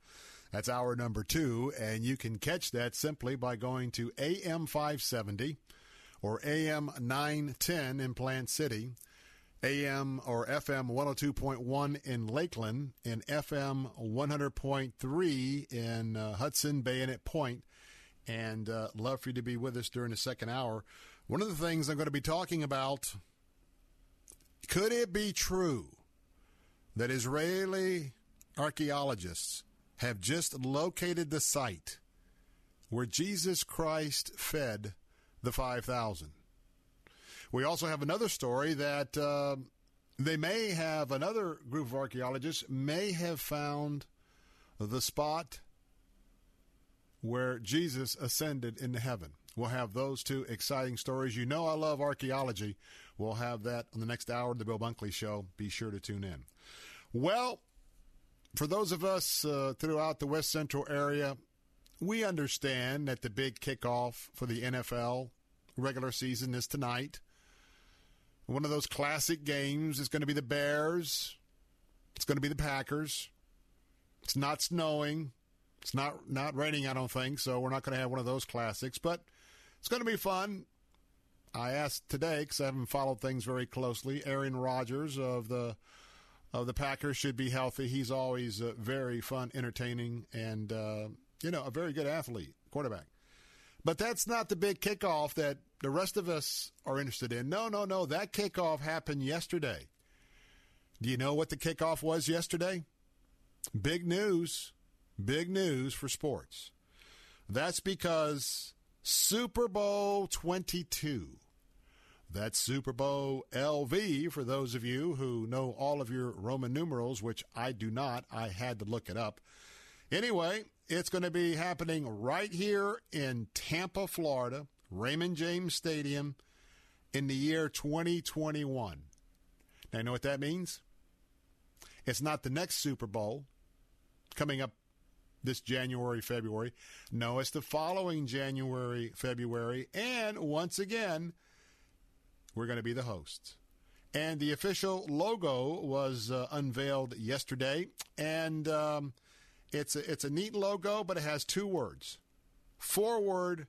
That's hour number two, and you can catch that simply by going to AM 570 or AM 910 in Plant City, AM or FM 102.1 in Lakeland, and FM 100.3 in uh, Hudson, Bayonet Point. And uh, love for you to be with us during the second hour. One of the things I'm going to be talking about could it be true that Israeli archaeologists have just located the site where Jesus Christ fed the 5,000? We also have another story that uh, they may have another group of archaeologists may have found the spot where Jesus ascended into heaven. We'll have those two exciting stories. You know, I love archaeology. We'll have that on the next hour of the Bill Bunkley Show. Be sure to tune in. Well, for those of us uh, throughout the West Central area, we understand that the big kickoff for the NFL regular season is tonight. One of those classic games is going to be the Bears. It's going to be the Packers. It's not snowing. It's not not raining, I don't think, so we're not going to have one of those classics. But it's going to be fun. I asked today because I haven't followed things very closely. Aaron Rodgers of the of the Packers should be healthy. He's always uh, very fun, entertaining, and uh, you know a very good athlete, quarterback. But that's not the big kickoff that the rest of us are interested in. No, no, no. That kickoff happened yesterday. Do you know what the kickoff was yesterday? Big news. Big news for sports. That's because Super Bowl 22. That's Super Bowl LV for those of you who know all of your Roman numerals, which I do not. I had to look it up. Anyway, it's going to be happening right here in Tampa, Florida, Raymond James Stadium in the year 2021. Now, you know what that means? It's not the next Super Bowl coming up this January, February. No, it's the following January, February. And once again, we're going to be the hosts. And the official logo was uh, unveiled yesterday. And um, it's, a, it's a neat logo, but it has two words Forward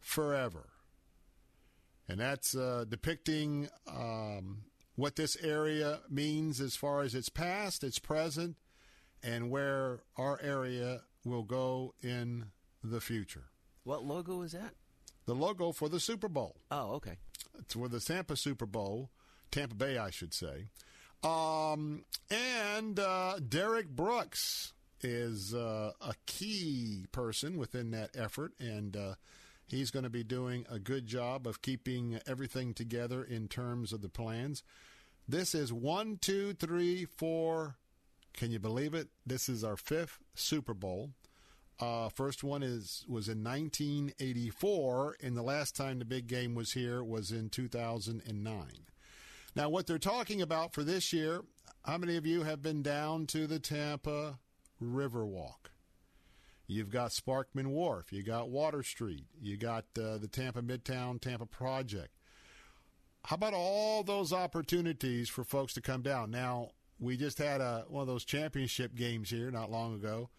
Forever. And that's uh, depicting um, what this area means as far as its past, its present, and where our area will go in the future.
What logo is that?
The logo for the Super Bowl.
Oh, okay.
It's for the Tampa Super Bowl, Tampa Bay, I should say. Um, and uh, Derrick Brooks is uh, a key person within that effort, and uh, he's going to be doing a good job of keeping everything together in terms of the plans. This is one, two, three, four. Can you believe it? This is our fifth Super Bowl. Uh, first one is was in 1984, and the last time the big game was here was in 2009. Now, what they're talking about for this year, how many of you have been down to the Tampa Riverwalk? You've got Sparkman Wharf, you got Water Street, you got uh, the Tampa Midtown Tampa Project. How about all those opportunities for folks to come down? Now, we just had a, one of those championship games here not long ago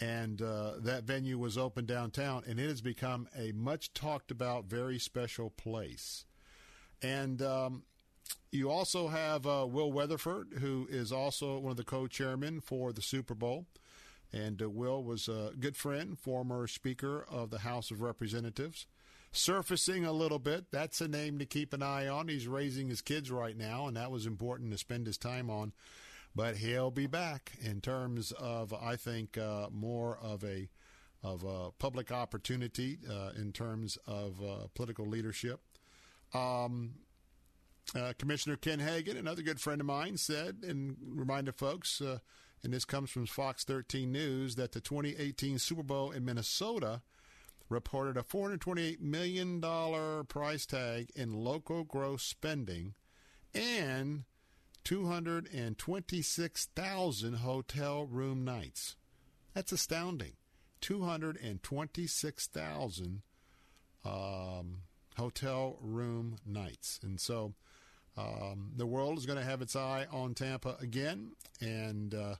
and uh, that venue was open downtown, and it has become a much talked about, very special place. And um, you also have uh, Will Weatherford, who is also one of the co-chairmen for the Super Bowl. And uh, Will was a good friend, former Speaker of the House of Representatives. Surfacing a little bit, that's a name to keep an eye on. He's raising his kids right now, and that was important to spend his time on but he'll be back in terms of I think uh, more of a of a public opportunity uh, in terms of uh, political leadership. Um, uh, Commissioner Ken Hagan, another good friend of mine, said and reminded folks, uh, and this comes from Fox 13 News, that the 2018 Super Bowl in Minnesota reported a $428 million price tag in local gross spending and 226,000 hotel room nights. That's astounding. 226,000 um, hotel room nights. And so um, the world is going to have its eye on Tampa again. And uh,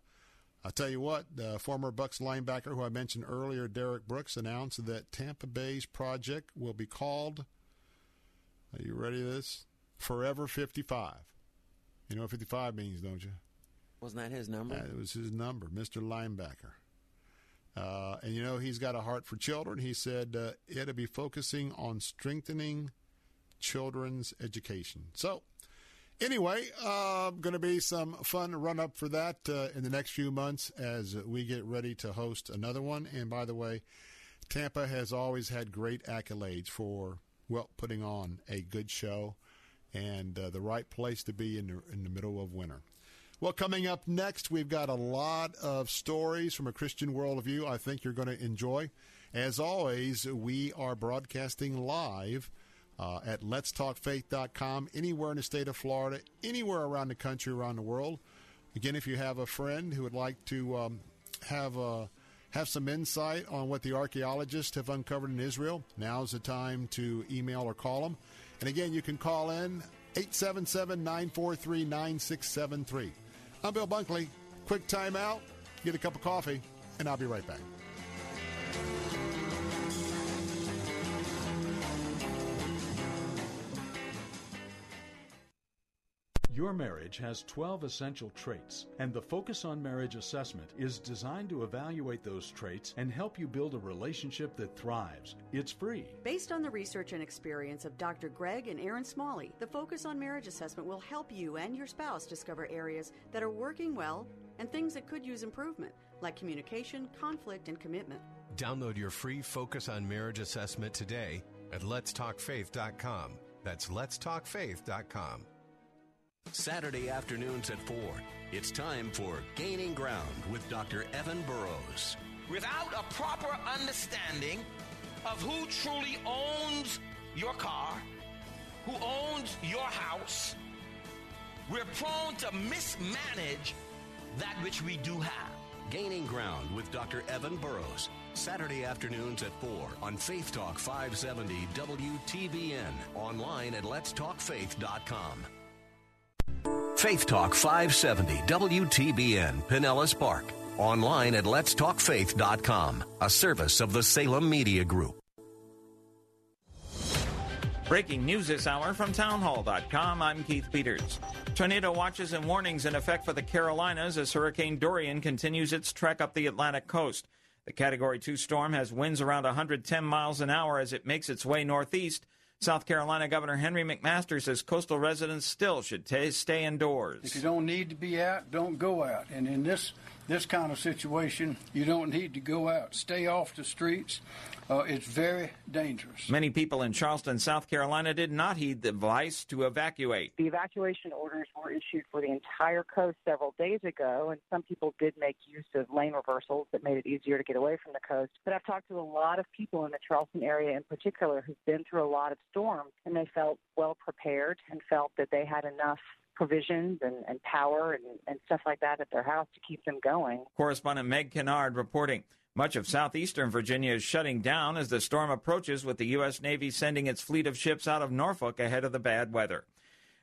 I'll tell you what, the former Bucks linebacker who I mentioned earlier, Derrick Brooks, announced that Tampa Bay's project will be called, are you ready for this? Forever 55. You know what 55 means, don't you?
Wasn't that his number?
That was his number, Mr. Linebacker. Uh, and you know, he's got a heart for children. He said uh, it'll be focusing on strengthening children's education. So, anyway, uh, going to be some fun run up for that uh, in the next few months as we get ready to host another one. And by the way, Tampa has always had great accolades for, well, putting on a good show and uh, the right place to be in the, in the middle of winter. Well, coming up next, we've got a lot of stories from a Christian worldview I think you're going to enjoy. As always, we are broadcasting live uh, at letstalkfaith.com, anywhere in the state of Florida, anywhere around the country, around the world. Again, if you have a friend who would like to um, have a uh, have some insight on what the archaeologists have uncovered in Israel, now's the time to email or call them. And again, you can call in 877 943 9673. I'm Bill Bunkley. Quick timeout, get a cup of coffee, and I'll be right back.
Your marriage has 12 essential traits, and the Focus on Marriage assessment is designed to evaluate those traits and help you build a relationship that thrives. It's free.
Based on the research and experience of Dr. Greg and Erin Smalley, the Focus on Marriage assessment will help you and your spouse discover areas that are working well and things that could use improvement, like communication, conflict, and commitment.
Download your free Focus on Marriage assessment today at letstalkfaith.com. That's letstalkfaith.com.
Saturday afternoons at 4. It's time for Gaining Ground with Dr. Evan Burrows.
Without a proper understanding of who truly owns your car, who owns your house, we're prone to mismanage that which we do have.
Gaining Ground with Dr. Evan Burrows. Saturday afternoons at 4 on Faith Talk 570 WTBN. Online at letstalkfaith.com. Faith Talk 570 WTBN Pinellas Park. Online at letstalkfaith.com. A service of the Salem Media Group.
Breaking news this hour from townhall.com. I'm Keith Peters. Tornado watches and warnings in effect for the Carolinas as Hurricane Dorian continues its trek up the Atlantic coast. The Category 2 storm has winds around 110 miles an hour as it makes its way northeast. South Carolina Governor Henry McMaster says coastal residents still should t- stay indoors.
If you don't need to be out, don't go out. And in this this kind of situation, you don't need to go out. Stay off the streets. Uh, it's very dangerous.
Many people in Charleston, South Carolina did not heed the advice to evacuate.
The evacuation orders were issued for the entire coast several days ago, and some people did make use of lane reversals that made it easier to get away from the coast. But I've talked to a lot of people in the Charleston area in particular who've been through a lot of storms, and they felt well prepared and felt that they had enough provisions and, and power and, and stuff like that at their house to keep them going.
Correspondent Meg Kinnard reporting. Much of southeastern Virginia is shutting down as the storm approaches, with the U.S. Navy sending its fleet of ships out of Norfolk ahead of the bad weather.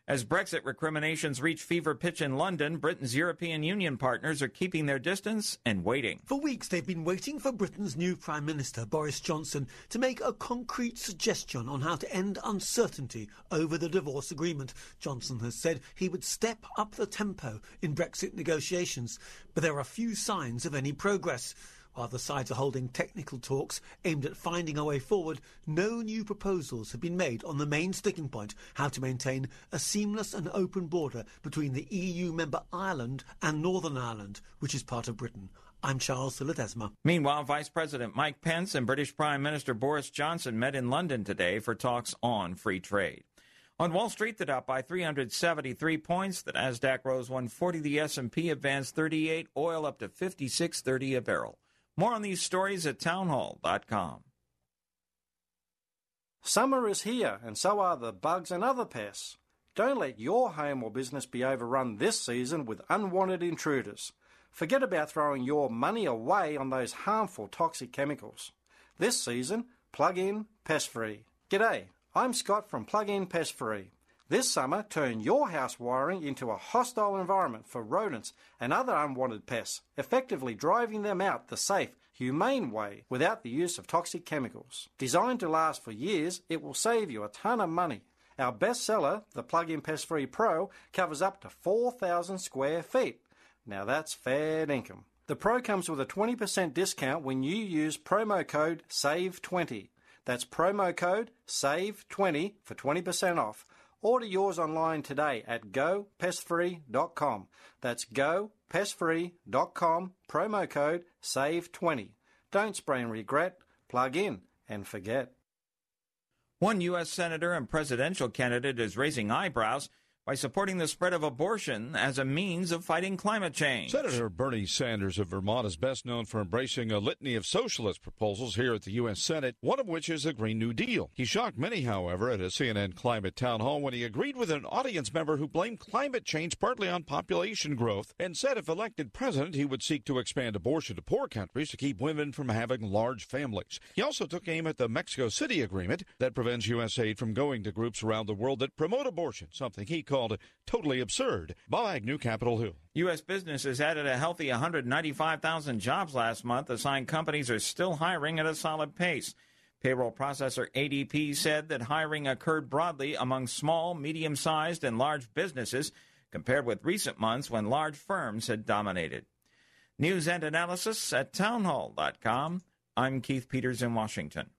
As Brexit recriminations reach fever pitch in London, Britain's European Union partners are keeping their distance and waiting.
For weeks, they've been waiting for Britain's new Prime Minister, Boris Johnson, to make a concrete suggestion on how to end uncertainty over the divorce agreement. Johnson has said he would step up the tempo in Brexit negotiations, but there are few signs of any progress. While the sides are holding technical talks aimed at finding a way forward, no new proposals have been made on the main sticking point how to maintain a seamless and open border between the EU member Ireland and Northern Ireland, which is part of Britain. I'm Charles de Ledesma.
Meanwhile, Vice President Mike Pence and British Prime Minister Boris Johnson met in London today for talks on free trade. On Wall Street, the Dow by 373 points. The Nasdaq rose 140. The S&P advanced 38. Oil up to 56.30 a barrel. More on these stories at townhall.com.
Summer is here, and so are the bugs and other pests. Don't let your home or business be overrun this season with unwanted intruders. Forget about throwing your money away on those harmful toxic chemicals. This season, plug in pest free. G'day, I'm Scott from Plug In Pest Free. This summer, turn your house wiring into a hostile environment for rodents and other unwanted pests, effectively driving them out the safe, humane way without the use of toxic chemicals. Designed to last for years, it will save you a ton of money. Our bestseller, the Plug-in Pest Free Pro, covers up to 4,000 square feet. Now that's fair income. The Pro comes with a 20% discount when you use promo code SAVE20. That's promo code SAVE20 for 20% off. Order yours online today at gopestfree.com. That's gopestfree.com, promo code SAVE20. Don't spray and regret, plug in and forget.
One U.S. Senator and presidential candidate is raising eyebrows by supporting the spread of abortion as a means of fighting climate change.
Senator Bernie Sanders of Vermont is best known for embracing a litany of socialist proposals here at the U.S. Senate, one of which is the Green New Deal. He shocked many, however, at a CNN climate town hall when he agreed with an audience member who blamed climate change partly on population growth and said if elected president, he would seek to expand abortion to poor countries to keep women from having large families. He also took aim at the Mexico City Agreement that prevents U.S. aid from going to groups around the world that promote abortion, something he called totally absurd. Bob Agnew, Capitol Hill.
U.S. businesses added a healthy 195,000 jobs last month. Assigned companies are still hiring at a solid pace. Payroll processor ADP said that hiring occurred broadly among small, medium sized, and large businesses. compared with recent months when large firms had dominated. News and analysis at townhall.com. I'm Keith Peters in Washington.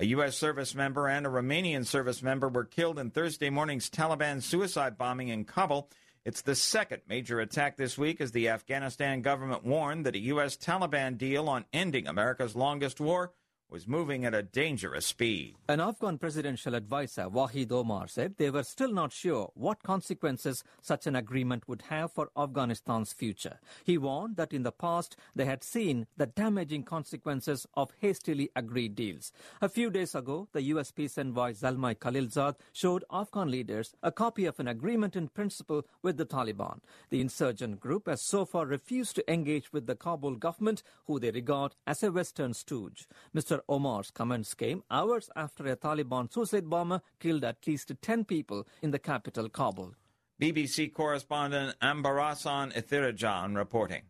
A U.S. service member and a Romanian service member were killed in Thursday morning's Taliban suicide bombing in Kabul. It's the second major attack this week as the Afghanistan government warned that a U.S. Taliban deal on ending America's longest war was moving at a dangerous speed.
An Afghan presidential advisor, Wahid Omar, said they were still not sure what consequences such an agreement would have for Afghanistan's future. He warned that in the past they had seen the damaging consequences of hastily agreed deals. A few days ago, the U.S. peace envoy Zalmay Khalilzad showed Afghan leaders a copy of an agreement in principle with the Taliban. The insurgent group has so far refused to engage with the Kabul government, who they regard as a Western stooge. Mr. Omar's comments came hours after a Taliban suicide bomber killed at least 10 people in the capital, Kabul.
BBC correspondent Anbarasan Ethirajan reporting.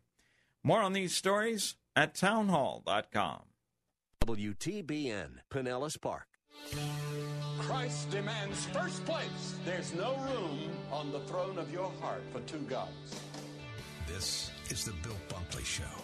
More on these stories at townhall.com.
WTBN, Pinellas Park.
Christ demands first place. There's no room on the throne of your heart for two gods.
This is the Bill Bunkley Show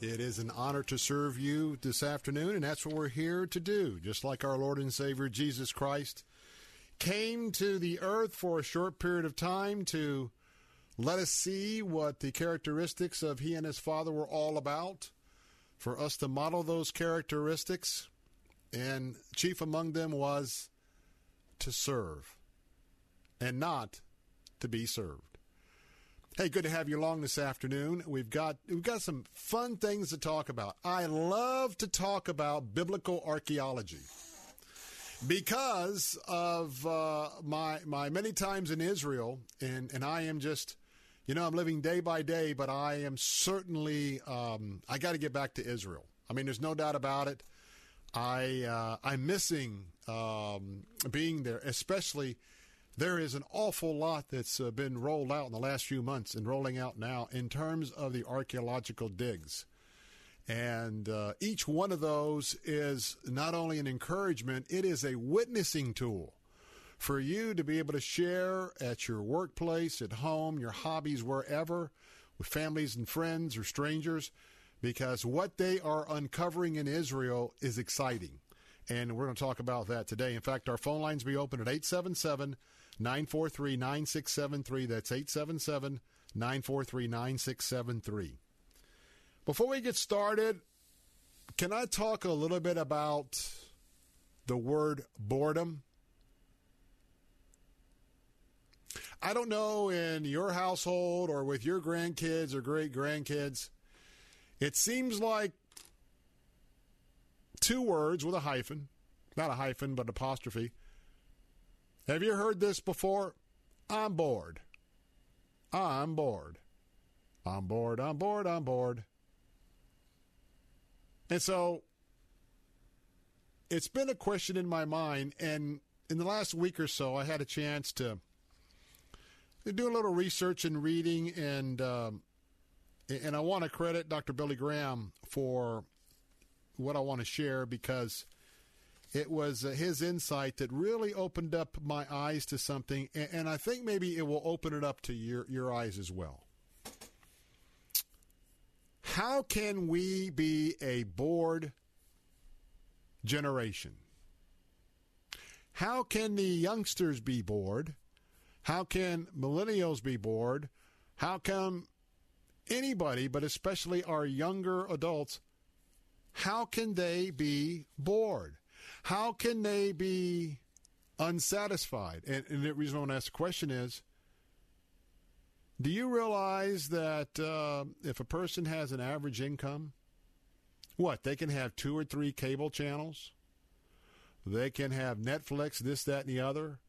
It is an honor to serve you this afternoon, and that's what we're here to do. Just like our Lord and Savior Jesus Christ came to the earth for a short period of time to let us see what the characteristics of He and His Father were all about, for us to model those characteristics, and chief among them was to serve and not to be served. Hey, good to have you along this afternoon. We've got we've got some fun things to talk about. I love to talk about biblical archaeology because of uh, my my many times in Israel, and and I am just, you know, I'm living day by day, but I am certainly um, I got to get back to Israel. I mean, there's no doubt about it. I uh, I'm missing um, being there, especially there is an awful lot that's uh, been rolled out in the last few months and rolling out now in terms of the archaeological digs. And uh, each one of those is not only an encouragement, it is a witnessing tool for you to be able to share at your workplace, at home, your hobbies, wherever, with families and friends or strangers, because what they are uncovering in Israel is exciting. And we're going to talk about that today. In fact, our phone lines will be open at 877 943 9673. That's 877 943 9673. Before we get started, can I talk a little bit about the word boredom? I don't know in your household or with your grandkids or great grandkids, it seems like two words with a hyphen, not a hyphen, but apostrophe. Have you heard this before? I'm bored. I'm bored. I'm bored, I'm bored, I'm bored. And so it's been a question in my mind. And in the last week or so, I had a chance to do a little research and reading. And, um, and I want to credit Dr. Billy Graham for what I want to share because it was uh, his insight that really opened up my eyes to something. And, and I think maybe it will open it up to your, your eyes as well. How can we be a bored generation? How can the youngsters be bored? How can millennials be bored? How come anybody, but especially our younger adults, how can they be bored? How can they be unsatisfied? And, and the reason I want to ask the question is do you realize that uh, if a person has an average income, what? They can have two or three cable channels. They can have Netflix, this, that, and the other.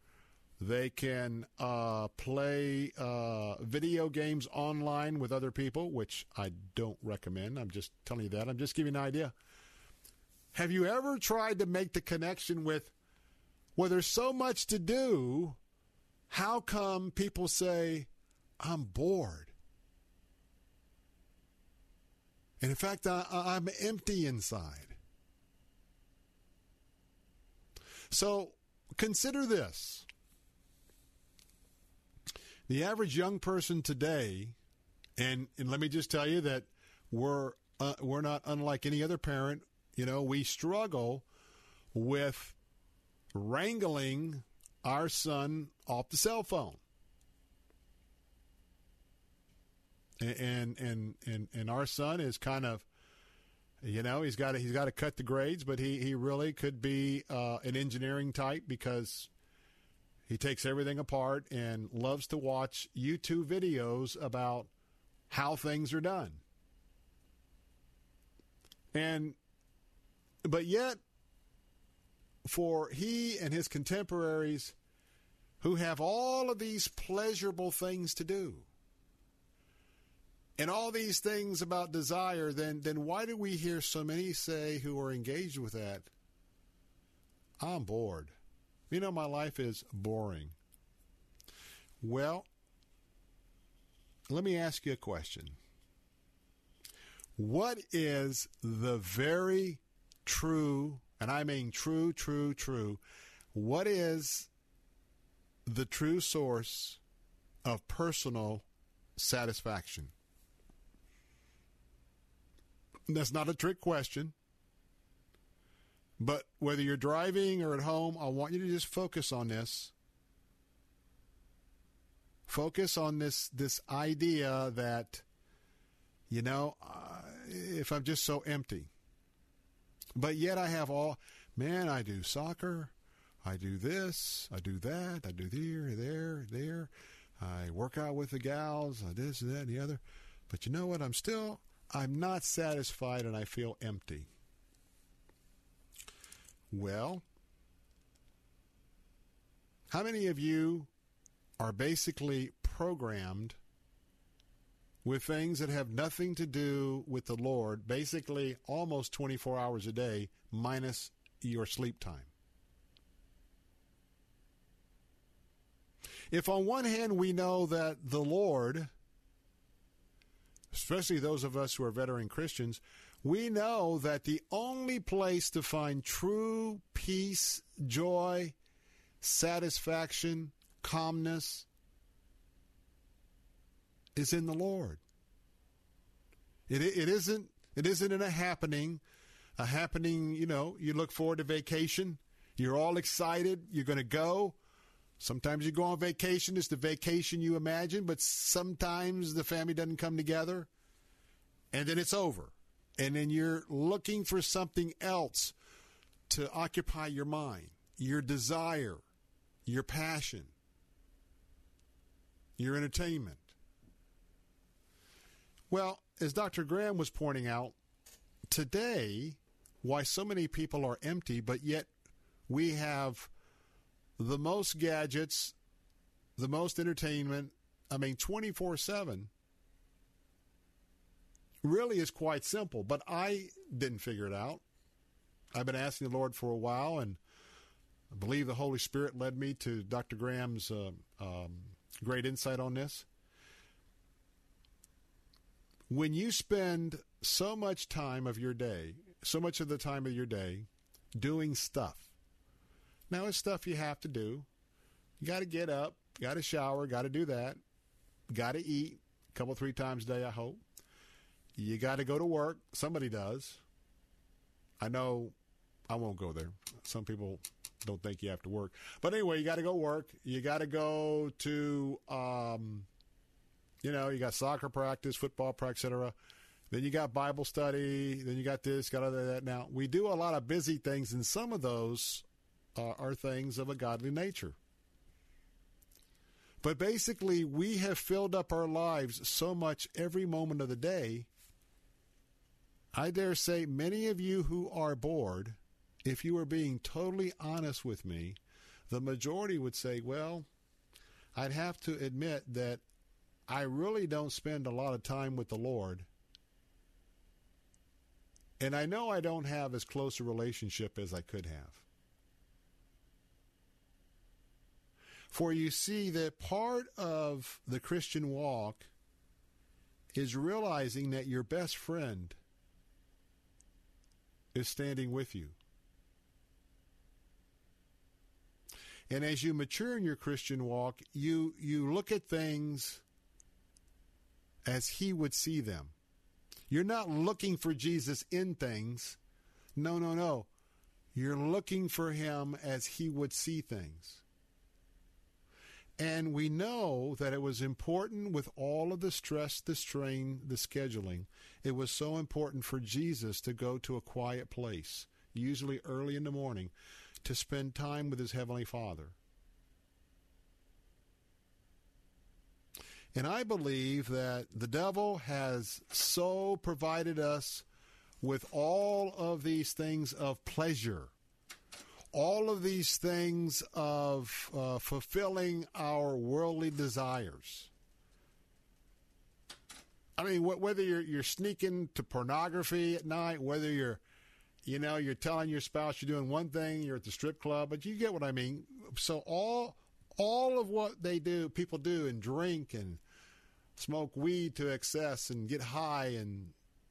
They can uh, play uh, video games online with other people, which I don't recommend. I'm just telling you that. I'm just giving you an idea. Have you ever tried to make the connection with, well, there's so much to do. How come people say, I'm bored? And in fact, I, I'm empty inside. So consider this. The average young person today, and, and let me just tell you that we're uh, we're not unlike any other parent. You know, we struggle with wrangling our son off the cell phone. And and and and our son is kind of you know he's got to, he's got to cut the grades, but he he really could be uh, an engineering type because he takes everything apart and loves to watch YouTube videos about how things are done. And but yet for he and his contemporaries who have all of these pleasurable things to do and all these things about desire, then then why do we hear so many say who are engaged with that? I'm bored. You know, my life is boring. Well, let me ask you a question. What is the very true, and I mean true, true, true, what is the true source of personal satisfaction? That's not a trick question. But whether you're driving or at home, I want you to just focus on this. Focus on this this idea that you know, uh, if I'm just so empty. But yet I have all man, I do soccer, I do this, I do that, I do there, there, there. I work out with the gals, I this, that, and the other. But you know what? I'm still I'm not satisfied and I feel empty. Well, how many of you are basically programmed with things that have nothing to do with the Lord, basically almost 24 hours a day, minus your sleep time? If on one hand we know that the Lord especially those of us who are veteran Christians, we know that the only place to find true peace, joy, satisfaction, calmness is in the Lord. It, it isn't it isn't in a happening, a happening, you know, you look forward to vacation, you're all excited, you're going to go. Sometimes you go on vacation, it's the vacation you imagine, but sometimes the family doesn't come together and then it's over. And then you're looking for something else to occupy your mind, your desire, your passion, your entertainment. Well, as Dr. Graham was pointing out, today, why so many people are empty, but yet we have the most gadgets, the most entertainment, I mean, 24 7 really is quite simple, but I didn't figure it out. I've been asking the Lord for a while, and I believe the Holy Spirit led me to Dr. Graham's uh, um, great insight on this. When you spend so much time of your day, so much of the time of your day, doing stuff, now it's stuff you have to do. You got to get up, got to shower, got to do that, got to eat a couple, three times a day, I hope. You got to go to work. Somebody does. I know I won't go there. Some people don't think you have to work. But anyway, you got to go work. You got to go to, um, you know, you got soccer practice, football practice, etc. Then you got Bible study. Then you got this, got other that. Now we do a lot of busy things, and some of those uh, are things of a godly nature. But basically, we have filled up our lives so much every moment of the day. I dare say many of you who are bored, if you were being totally honest with me, the majority would say, well, I'd have to admit that I really don't spend a lot of time with the Lord. And I know I don't have as close a relationship as I could have. For you see that part of the Christian walk is realizing that your best friend is standing with you. And as you mature in your Christian walk, you, you look at things as he would see them. You're not looking for Jesus in things. No, no, no. You're looking for him as he would see things. And we know that it was important with all of the stress, the strain, the scheduling. It was so important for Jesus to go to a quiet place, usually early in the morning, to spend time with his Heavenly Father. And I believe that the devil has so provided us with all of these things of pleasure all of these things of uh, fulfilling our worldly desires. I mean, wh- whether you're you're sneaking to pornography at night, whether you're, you know, you're telling your spouse you're doing one thing, you're at the strip club, but you get what I mean. So all all of what they do, people do, and drink and smoke weed to excess and get high and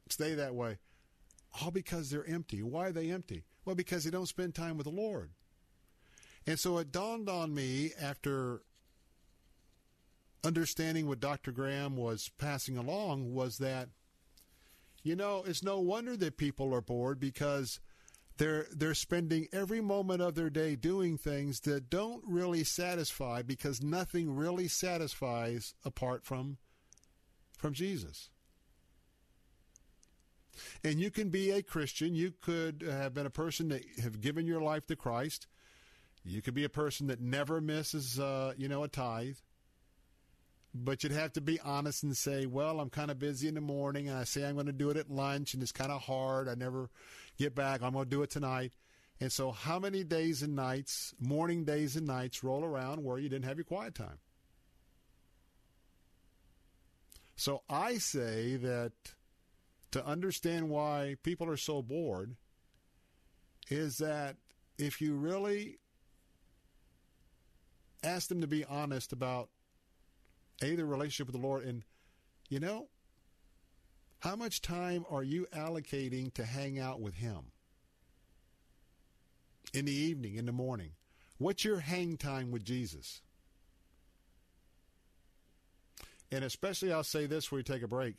stay that way, all because they're empty. Why are they empty? Well, because they don't spend time with the Lord. And so it dawned on me after understanding what Dr. Graham was passing along was that, you know, it's no wonder that people are bored because they're they're spending every moment of their day doing things that don't really satisfy because nothing really satisfies apart from from Jesus. And you can be a Christian. You could have been a person that have given your life to Christ. You could be a person that never misses, uh, you know, a tithe. But you'd have to be honest and say, well, I'm kind of busy in the morning, and I say I'm going to do it at lunch, and it's kind of hard. I never get back. I'm going to do it tonight. And so, how many days and nights, morning days and nights, roll around where you didn't have your quiet time? So, I say that to understand why people are so bored is that if you really ask them to be honest about a their relationship with the Lord and you know how much time are you allocating to hang out with him? In the evening in the morning. What's your hang time with Jesus and especially I'll say this before we take a break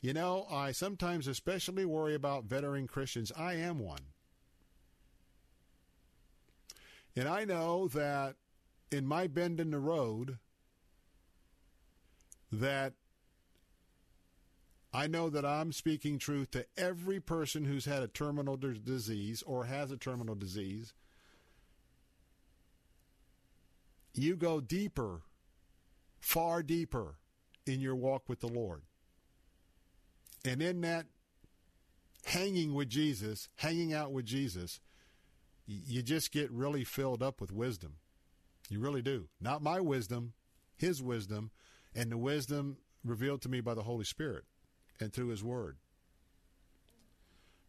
you know, I sometimes especially worry about veteran Christians. I am one. And I know that in my bend in the road, that I know that I'm speaking truth to every person who's had a terminal disease or has a terminal disease. You go deeper, far deeper in your walk with the Lord. And in that hanging with Jesus, hanging out with Jesus, you just get really filled up with wisdom. You really do. Not my wisdom, his wisdom, and the wisdom revealed to me by the Holy Spirit and through his word.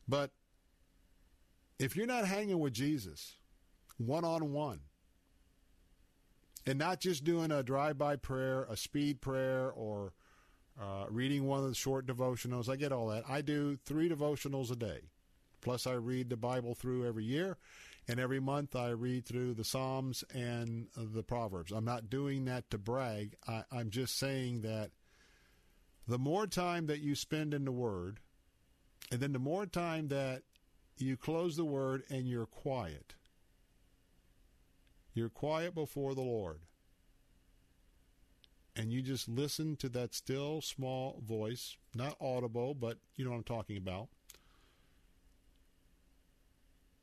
But if you're not hanging with Jesus one on one, and not just doing a drive by prayer, a speed prayer, or uh, reading one of the short devotionals. I get all that. I do three devotionals a day. Plus, I read the Bible through every year, and every month I read through the Psalms and the Proverbs. I'm not doing that to brag. I, I'm just saying that the more time that you spend in the Word, and then the more time that you close the word and you're quiet. You're quiet before the Lord. And you just listen to that still small voice, not audible, but you know what I'm talking about.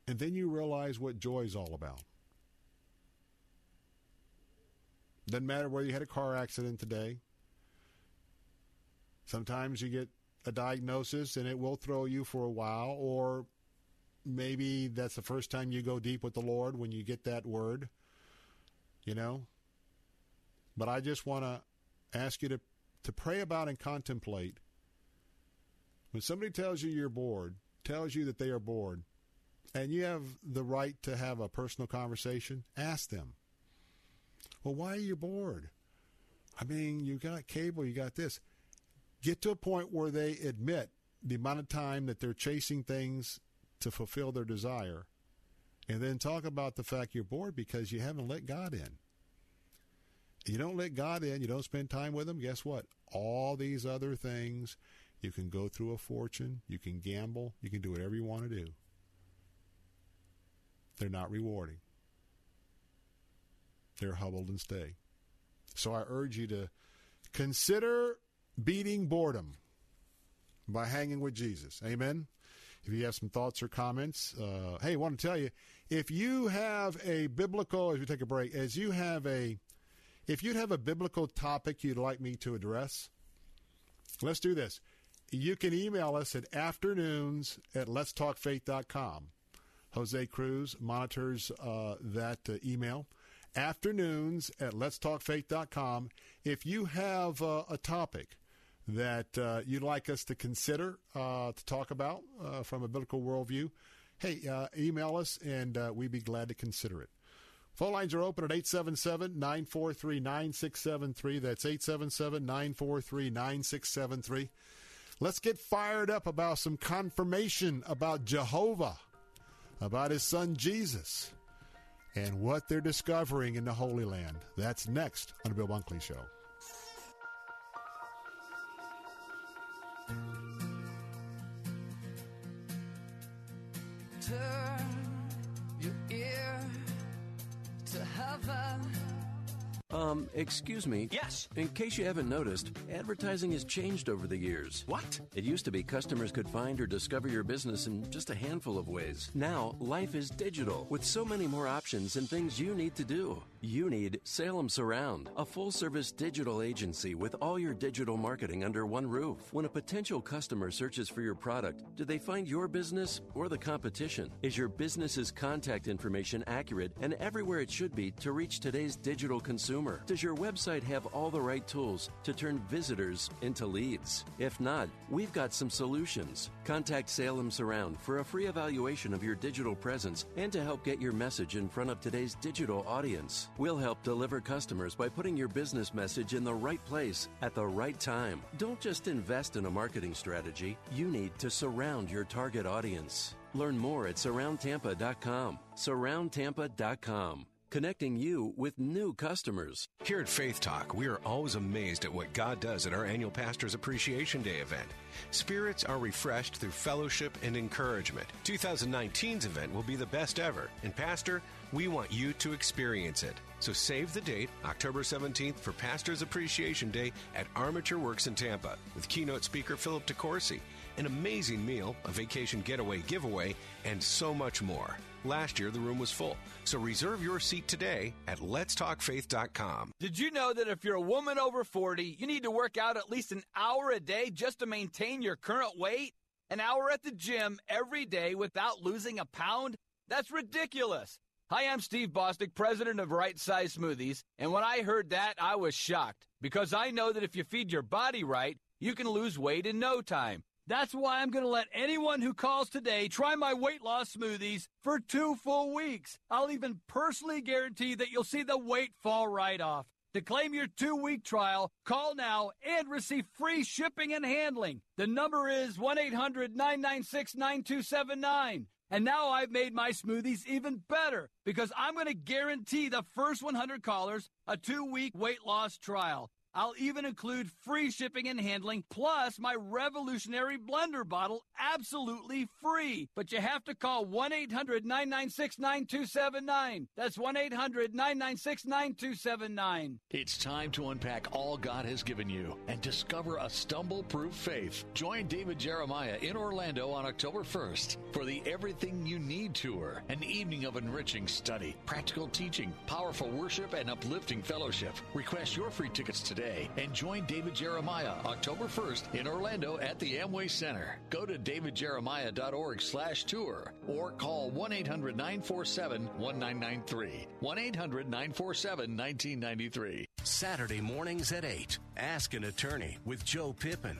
And then you realize what joy is all about. Doesn't matter whether you had a car accident today. Sometimes you get a diagnosis and it will throw you for a while, or maybe that's the first time you go deep with the Lord when you get that word, you know. But I just want to ask you to, to pray about and contemplate. When somebody tells you you're bored, tells you that they are bored, and you have the right to have a personal conversation, ask them. Well, why are you bored? I mean, you got cable, you got this. Get to a point where they admit the amount of time that they're chasing things to fulfill their desire, and then talk about the fact you're bored because you haven't let God in. You don't let God in, you don't spend time with Him, guess what? All these other things, you can go through a fortune, you can gamble, you can do whatever you want to do. They're not rewarding. They're hubbled and stay. So I urge you to consider beating boredom by hanging with Jesus. Amen. If you have some thoughts or comments, uh, hey, I want to tell you if you have a biblical, as we take a break, as you have a, if you'd have a biblical topic you'd like me to address, let's do this. You can email us at afternoons at letstalkfaith.com. Jose Cruz monitors uh, that uh, email. Afternoons at letstalkfaith.com. If you have uh, a topic that uh, you'd like us to consider uh, to talk about uh, from a biblical worldview, hey, uh, email us and uh, we'd be glad to consider it. Phone lines are open at 877 943 9673. That's 877 943 9673. Let's get fired up about some confirmation about Jehovah about his son Jesus and what they're discovering in the Holy Land. That's next on the Bill Bunkley Show.
Um, excuse me.
Yes.
In case you haven't noticed, advertising has changed over the years.
What?
It used to be customers could find or discover your business in just a handful of ways. Now, life is digital with so many more options and things you need to do. You need Salem Surround, a full service digital agency with all your digital marketing under one roof. When a potential customer searches for your product, do they find your business or the competition? Is your business's contact information accurate and everywhere it should be to reach today's digital consumer? Does your website have all the right tools to turn visitors into leads? If not, we've got some solutions. Contact Salem Surround for a free evaluation of your digital presence and to help get your message in front of today's digital audience. We'll help deliver customers by putting your business message in the right place at the right time. Don't just invest in a marketing strategy, you need to surround your target audience. Learn more at surroundtampa.com. Surroundtampa.com connecting you with new customers.
Here at Faith Talk, we are always amazed at what God does at our annual Pastors Appreciation Day event. Spirits are refreshed through fellowship and encouragement. 2019's event will be the best ever, and Pastor, we want you to experience it. So save the date, October 17th, for Pastors Appreciation Day at Armature Works in Tampa with keynote speaker Philip DeCourcy, an amazing meal, a vacation getaway giveaway, and so much more. Last year, the room was full. So reserve your seat today at letstalkfaith.com.
Did you know that if you're a woman over 40, you need to work out at least an hour a day just to maintain your current weight? An hour at the gym every day without losing a pound? That's ridiculous. Hi, I'm Steve Bostic, president of Right Size Smoothies, and when I heard that, I was shocked because I know that if you feed your body right, you can lose weight in no time. That's why I'm going to let anyone who calls today try my weight loss smoothies for two full weeks. I'll even personally guarantee that you'll see the weight fall right off. To claim your two week trial, call now and receive free shipping and handling. The number is 1 800 996 9279. And now I've made my smoothies even better because I'm going to guarantee the first 100 callers a two week weight loss trial. I'll even include free shipping and handling, plus my revolutionary blender bottle absolutely free. But you have to call 1 800 996 9279. That's 1 800 996 9279.
It's time to unpack all God has given you and discover a stumble proof faith. Join David Jeremiah in Orlando on October 1st for the Everything You Need Tour, an evening of enriching study, practical teaching, powerful worship, and uplifting fellowship. Request your free tickets today and join David Jeremiah October 1st in Orlando at the Amway Center. Go to davidjeremiah.org slash tour or call 1-800-947-1993. 1-800-947-1993.
Saturday mornings at 8. Ask an attorney with Joe Pippin.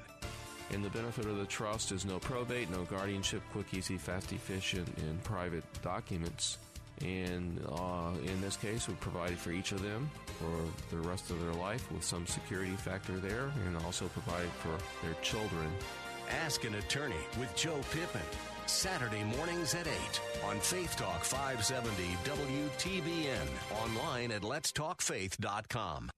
And the benefit of the trust is no probate, no guardianship, quick, easy, fast, efficient, and private documents. And uh, in this case, we provided for each of them for the rest of their life with some security factor there, and also provided for their children.
Ask an attorney with Joe Pippin. Saturday mornings at 8 on Faith Talk 570 WTBN. Online at letstalkfaith.com.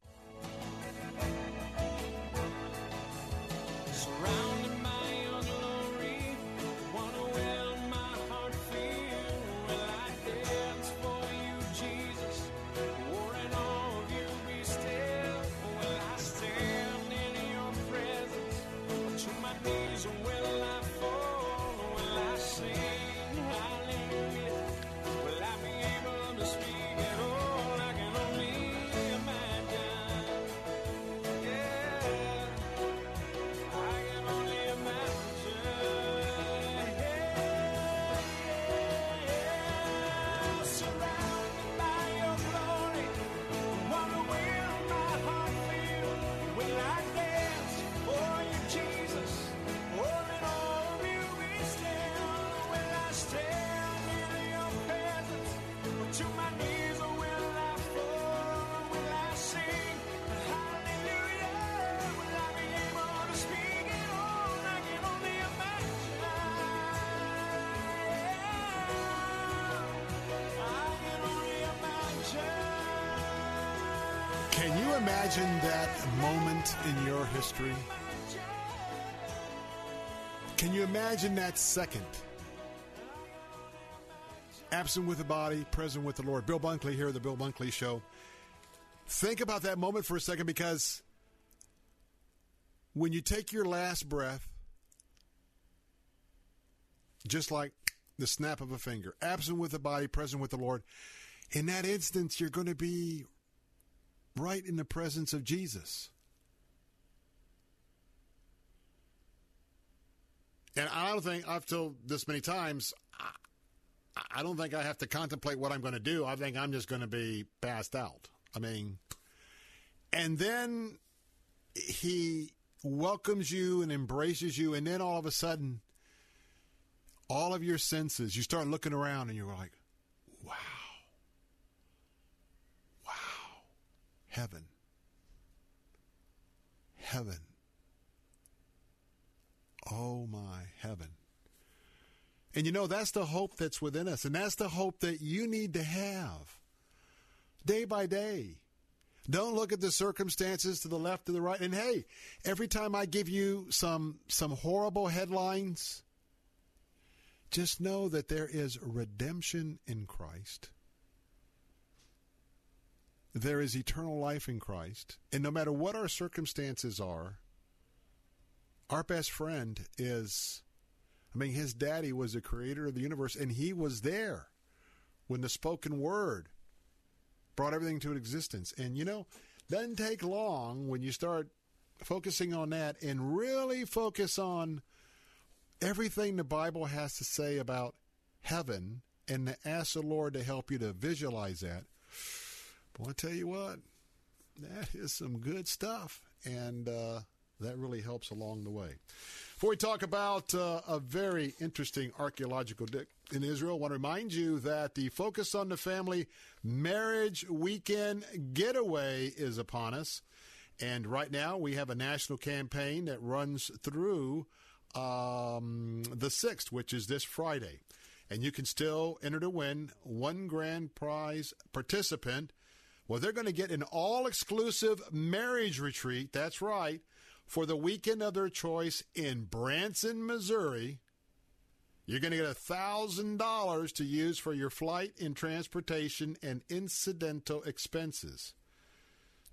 imagine
that moment in your history? Can you imagine that second? Absent with the body, present with the Lord. Bill Bunkley here, the Bill Bunkley Show. Think about that moment for a second because when you take your last breath, just like the snap of a finger, absent with the body, present with the Lord, in that instance, you're going to be right in the presence of Jesus. And I don't think I've told this many times. I, I don't think I have to contemplate what I'm going to do. I think I'm just going to be passed out. I mean, and then he welcomes you and embraces you, and then all of a sudden, all of your senses, you start looking around, and you're like, "Wow, wow, heaven, heaven." Oh my heaven. And you know, that's the hope that's within us. And that's the hope that you need to have day by day. Don't look at the circumstances to the left or the right. And hey, every time I give you some some horrible headlines, just know that there is redemption in Christ. There is eternal life in Christ. And no matter what our circumstances are, our best friend is, I mean, his daddy was the creator of the universe, and he was there when the spoken word brought everything to existence. And you know, doesn't take long when you start focusing on that and really focus on everything the Bible has to say about heaven and to ask the Lord to help you to visualize that. But I'll tell you what, that is some good stuff. And, uh, that really helps along the way. Before we talk about uh, a very interesting archaeological dig in Israel, I want to remind you that the Focus on the Family Marriage Weekend Getaway is upon us. And right now, we have a national campaign that runs through um, the 6th, which is this Friday. And you can still enter to win one grand prize participant Well, they're going to get an all exclusive marriage retreat. That's right. For the weekend of their choice in Branson, Missouri. You're going to get $1,000 to use for your flight and transportation and incidental expenses.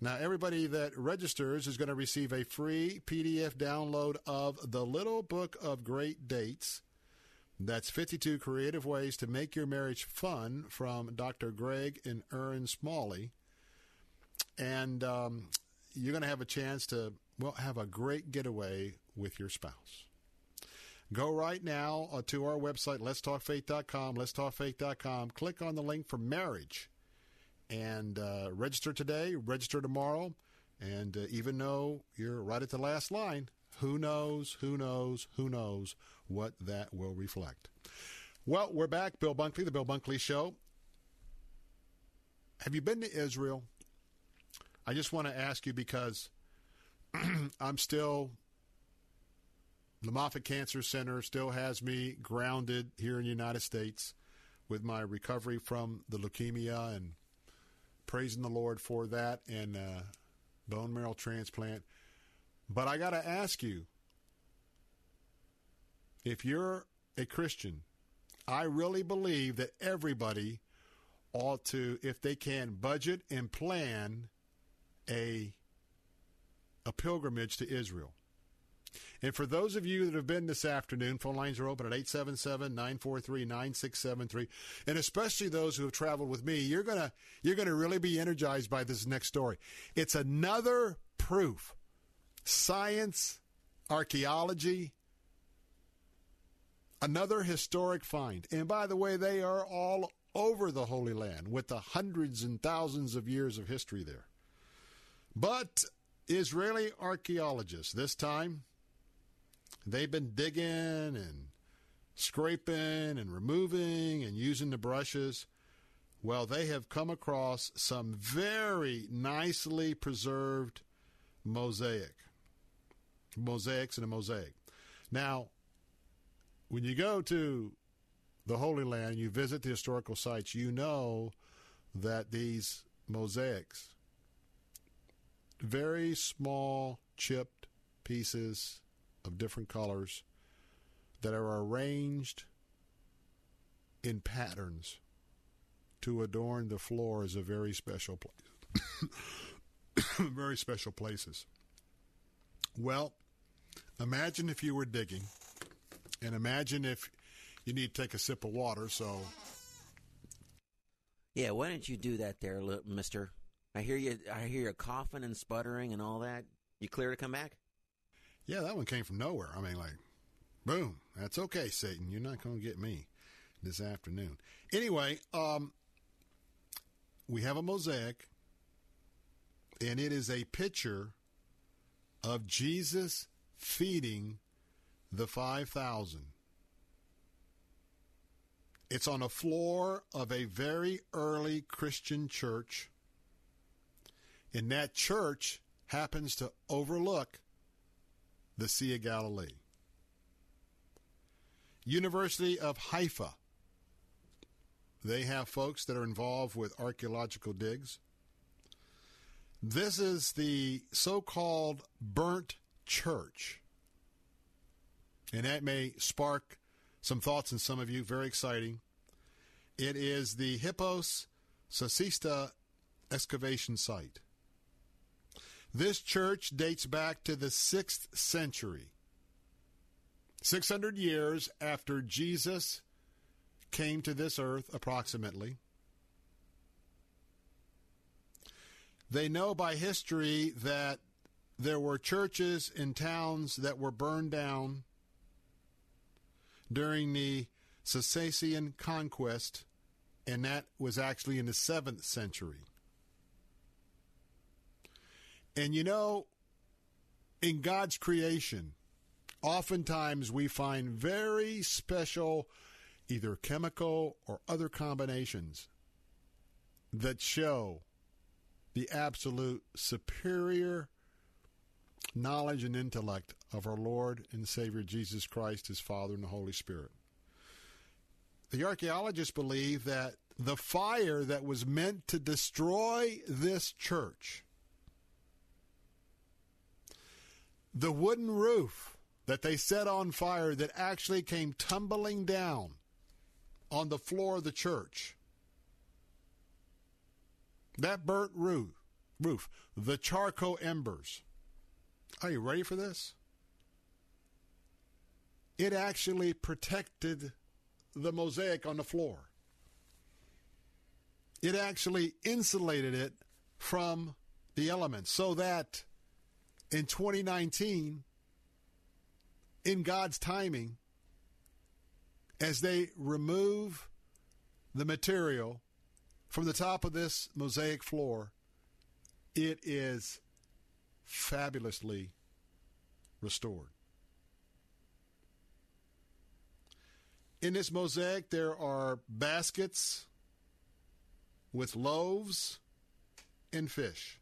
Now, everybody that registers is going to receive a free PDF download of the Little Book of Great Dates. That's 52 Creative Ways to Make Your Marriage Fun from Dr. Greg and Erin Smalley. And um, you're going to have a chance to, well, have a great getaway with your spouse. Go right now uh, to our website, letstalkfaith.com, letstalkfaith.com. Click on the link for marriage and uh, register today, register tomorrow. And uh, even though you're right at the last line, who knows, who knows, who knows what that will reflect. Well, we're back. Bill Bunkley, The Bill Bunkley Show. Have you been to Israel? I just want to ask you because I'm still the Moffitt Cancer Center still has me grounded here in the United States with my recovery from the leukemia and praising the Lord for that and uh, bone marrow transplant. But I got to ask you if you're a Christian, I really believe that everybody ought to, if they can, budget and plan a a pilgrimage to Israel. And for those of you that have been this afternoon, phone lines are open at 877 943 9673. And especially those who have traveled with me, you're going to you're going to really be energized by this next story. It's another proof. Science, archaeology, another historic find. And by the way, they are all over the Holy Land with the hundreds and thousands of years of history there. But Israeli archaeologists, this time, they've been digging and scraping and removing and using the brushes. Well, they have come across some very nicely preserved mosaic. Mosaics and a mosaic. Now, when you go to the Holy Land, you visit the historical sites, you know that these mosaics, very small chipped pieces of different colors that are arranged in patterns to adorn the floor is a very special place. very special places. Well, imagine if you were digging, and imagine if you need to take a sip of water. So,
Yeah, why don't you do that there, mister? I hear you I hear you coughing and sputtering and all that. You clear to come back?
yeah, that one came from nowhere. I mean, like, boom. That's okay, Satan. You're not going to get me this afternoon. Anyway, um, we have a mosaic, and it is a picture of Jesus feeding the 5,000. It's on a floor of a very early Christian church. And that church happens to overlook the Sea of Galilee. University of Haifa. They have folks that are involved with archaeological digs. This is the so called burnt church. And that may spark some thoughts in some of you. Very exciting. It is the Hippos Sussita excavation site. This church dates back to the 6th century. 600 years after Jesus came to this earth, approximately. They know by history that there were churches in towns that were burned down during the Sassanian conquest, and that was actually in the 7th century. And you know, in God's creation, oftentimes we find very special, either chemical or other combinations that show the absolute superior knowledge and intellect of our Lord and Savior Jesus Christ, His Father, and the Holy Spirit. The archaeologists believe that the fire that was meant to destroy this church, the wooden roof that they set on fire that actually came tumbling down on the floor of the church, that burnt roof, roof, the charcoal embers. Are you ready for this? It actually protected the mosaic on the floor. It actually insulated it from the elements so that in 2019, in God's timing, as they remove the material from the top of this mosaic floor, it is fabulously restored. In this mosaic, there are baskets with loaves and fish.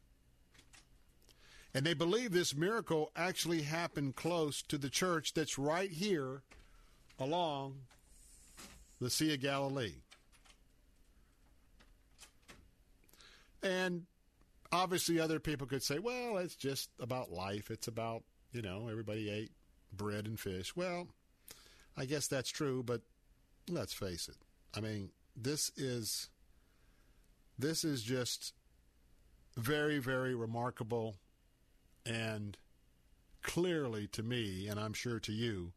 And they believe this miracle actually happened close to the church that's right here along the Sea of Galilee. And obviously, other people could say, well, it's just about life. It's about, you know, everybody ate bread and fish. Well, I guess that's true, but let's face it. I mean, this is this is just very, very remarkable and clearly to me, and I'm sure to you,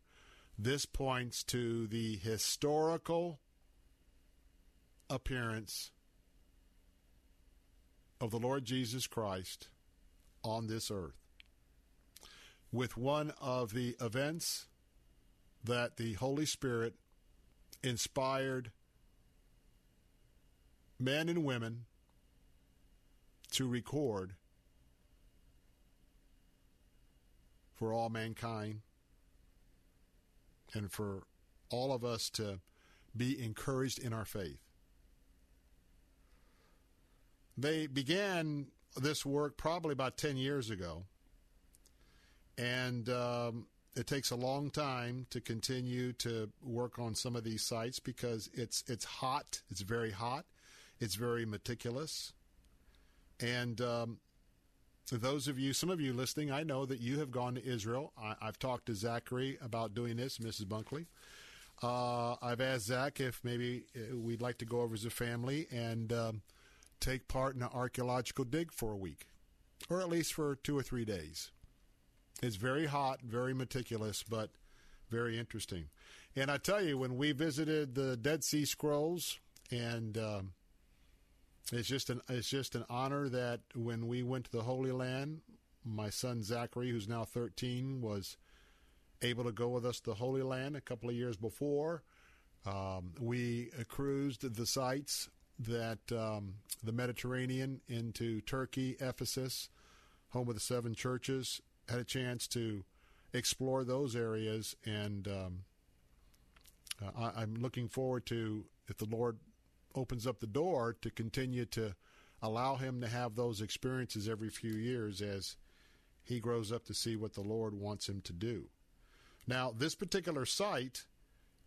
this points to the historical appearance of the Lord Jesus Christ on this earth with one of the events that the Holy Spirit inspired men and women to record for all mankind and for all of us to be encouraged in our faith. They began this work probably about 10 years ago, and um, it takes a long time to continue to work on some of these sites because it's it's hot. It's very hot. It's very meticulous. And um, those of you, some of you listening, I know that you have gone to Israel. I, have talked to Zachary about doing this, Mrs. Bunkley. Uh, I've asked Zach if maybe uh, we'd like to go over as a family and um, take part in an archaeological dig for a week, or at least for two or three days. It's very hot, very meticulous, but very interesting. And I tell you, when we visited the Dead Sea Scrolls, and um, it's just an it's just an honor that when we went to the Holy Land, my son Zachary, who's now 13, was able to go with us to the Holy Land a couple of years before. Um, we cruised the sites that um, the Mediterranean into Turkey, Ephesus, home of the seven churches, had a chance to explore those areas, and um, uh, I, I'm looking forward to if the Lord opens up the door to continue to allow him to have those experiences every few years as he grows up to see what the Lord wants him to do. Now, this particular site,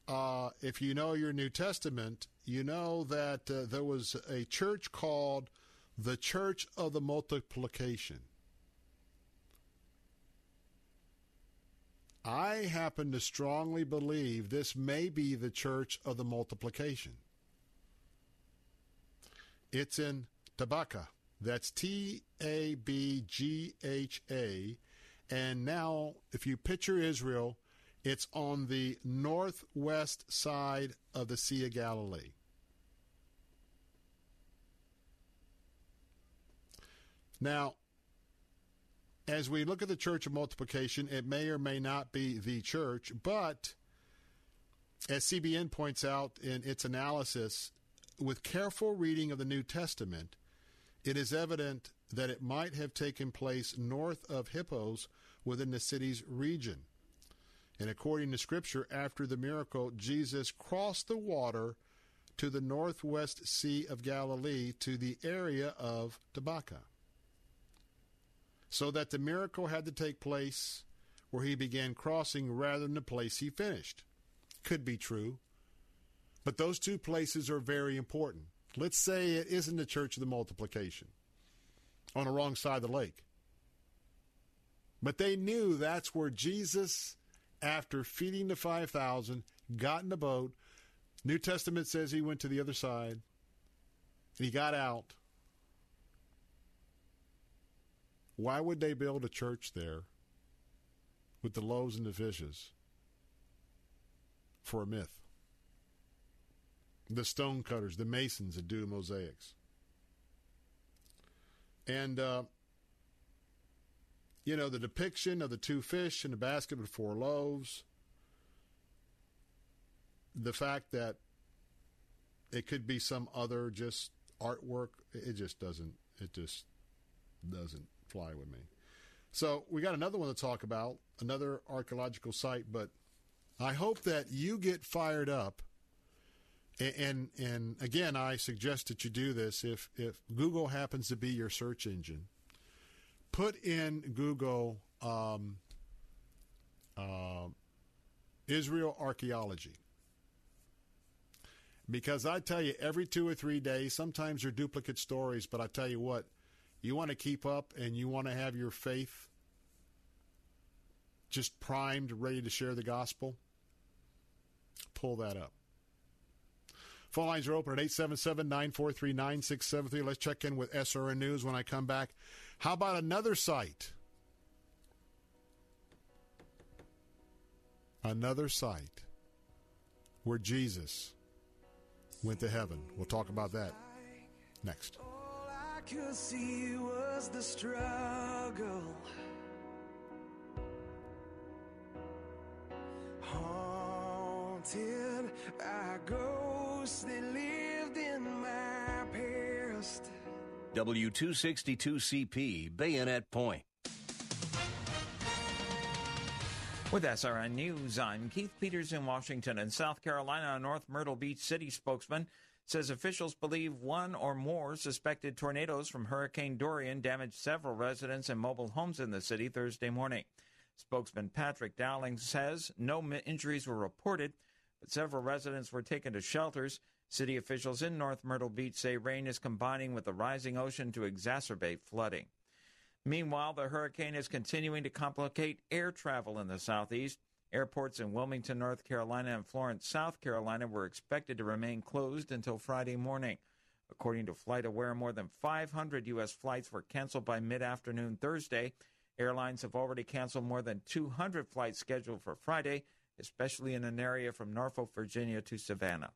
uh, if you know your New Testament, you know that uh, there was a church called the Church of the Multiplication. I happen to strongly believe this may be the Church of the Multiplication. It's in Tabgha. That's T A B G H A. And now, if you picture Israel, it's on the northwest side of the Sea of Galilee. Now, as we look at the church of multiplication, it may or may not be the church, but as CBN points out in its analysis, with careful reading of the New Testament, it is evident that it might have taken place north of Hippos within the city's region. And according to Scripture, after the miracle, Jesus crossed the water to the northwest Sea of Galilee to the area of Tabgha so that the miracle had to take place where he began crossing rather than the place he finished. Could be true. But those two places are very important. Let's say it isn't the church of the multiplication on the wrong side of the lake. But they knew that's where Jesus, after feeding the 5,000, got in the boat. New Testament says he went to the other side. and He got out. Why would they build a church there with the loaves and the fishes for a myth? The stonecutters, the masons that do mosaics. And, uh, you know, the depiction of the two fish in the basket with four loaves, the fact that it could be some other just artwork, it just doesn't, it just doesn't fly with me. So we got another one to talk about, another archaeological site, but I hope that you get fired up. And, and again, I suggest that you do this if if Google happens to be your search engine. Put in Google um, uh, Israel archaeology because I tell you, every two or three days, sometimes they're duplicate stories, but I tell you what, you want to keep up and you want to have your faith just primed, ready to share the gospel, pull that up. Phone lines are open at 877 943 9673. Let's check in with SRN News when I come back. How about another site? Another site where Jesus went to heaven. We'll talk about that next.
I could see was the struggle. Haunted by ghosts that lived in my past.
W262CP, Bayonet Point.
With SRN News, I'm Keith Peters in Washington. and South Carolina, a North Myrtle Beach city spokesman says officials believe one or more suspected tornadoes from Hurricane Dorian damaged several residents and mobile homes in the city Thursday morning. Spokesman Patrick Dowling says no injuries were reported, but several residents were taken to shelters. City officials in North Myrtle Beach say rain is combining with the rising ocean to exacerbate flooding. Meanwhile, the hurricane is continuing to complicate air travel in the southeast. Airports in Wilmington, North Carolina, and Florence, South Carolina were expected to remain closed until Friday morning. According to FlightAware, more than 500 U.S. flights were canceled by mid afternoon Thursday. Airlines have already canceled more than 200 flights scheduled for Friday, especially in an area from Norfolk, Virginia to Savannah.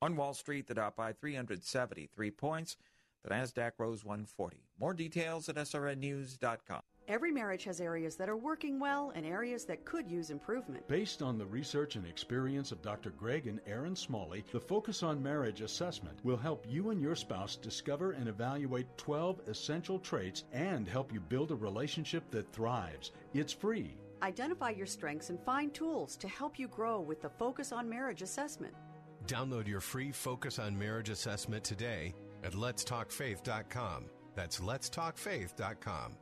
On Wall Street, the Dow by 373 points. The Nasdaq rose 140. More details at srnnews.com.
Every marriage has areas that are working well and areas that could use improvement.
Based on the research and experience of Dr. Greg and Erin Smalley, the Focus on Marriage assessment will help you and your spouse discover and evaluate 12 essential traits and help you build a relationship that thrives. It's free.
Identify your strengths and find tools to help you grow with the Focus on Marriage assessment.
Download your free Focus on Marriage assessment today at letstalkfaith.com. That's letstalkfaith.com.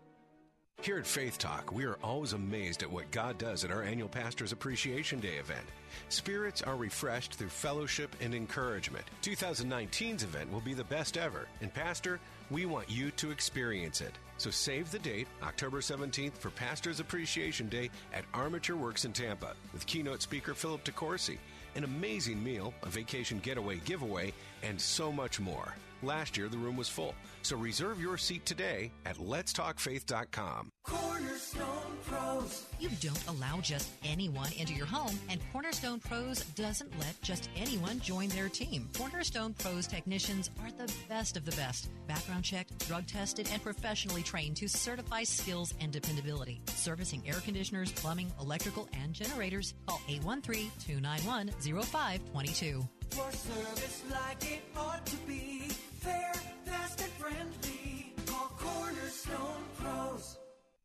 Here at Faith Talk, we are always amazed at what God does at our annual Pastors Appreciation Day event. Spirits are refreshed through fellowship and encouragement. 2019's event will be the best ever, and Pastor, we want you to experience it. So save the date, October 17th, for Pastors Appreciation Day at Armature Works in Tampa, with keynote speaker Philip DeCourcy, an amazing meal, a vacation getaway giveaway, and so much more. Last year, the room was full, so reserve your seat today at letstalkfaith.com.
Cornerstone Pros. You don't allow just anyone into your home, and Cornerstone Pros doesn't let just anyone join their team. Cornerstone Pros technicians are the best of the best. Background checked, drug tested, and professionally trained to certify skills and dependability. Servicing air conditioners, plumbing, electrical, and generators. Call 813 291 0522.
For service like it ought to be. Fair, fast, and friendly.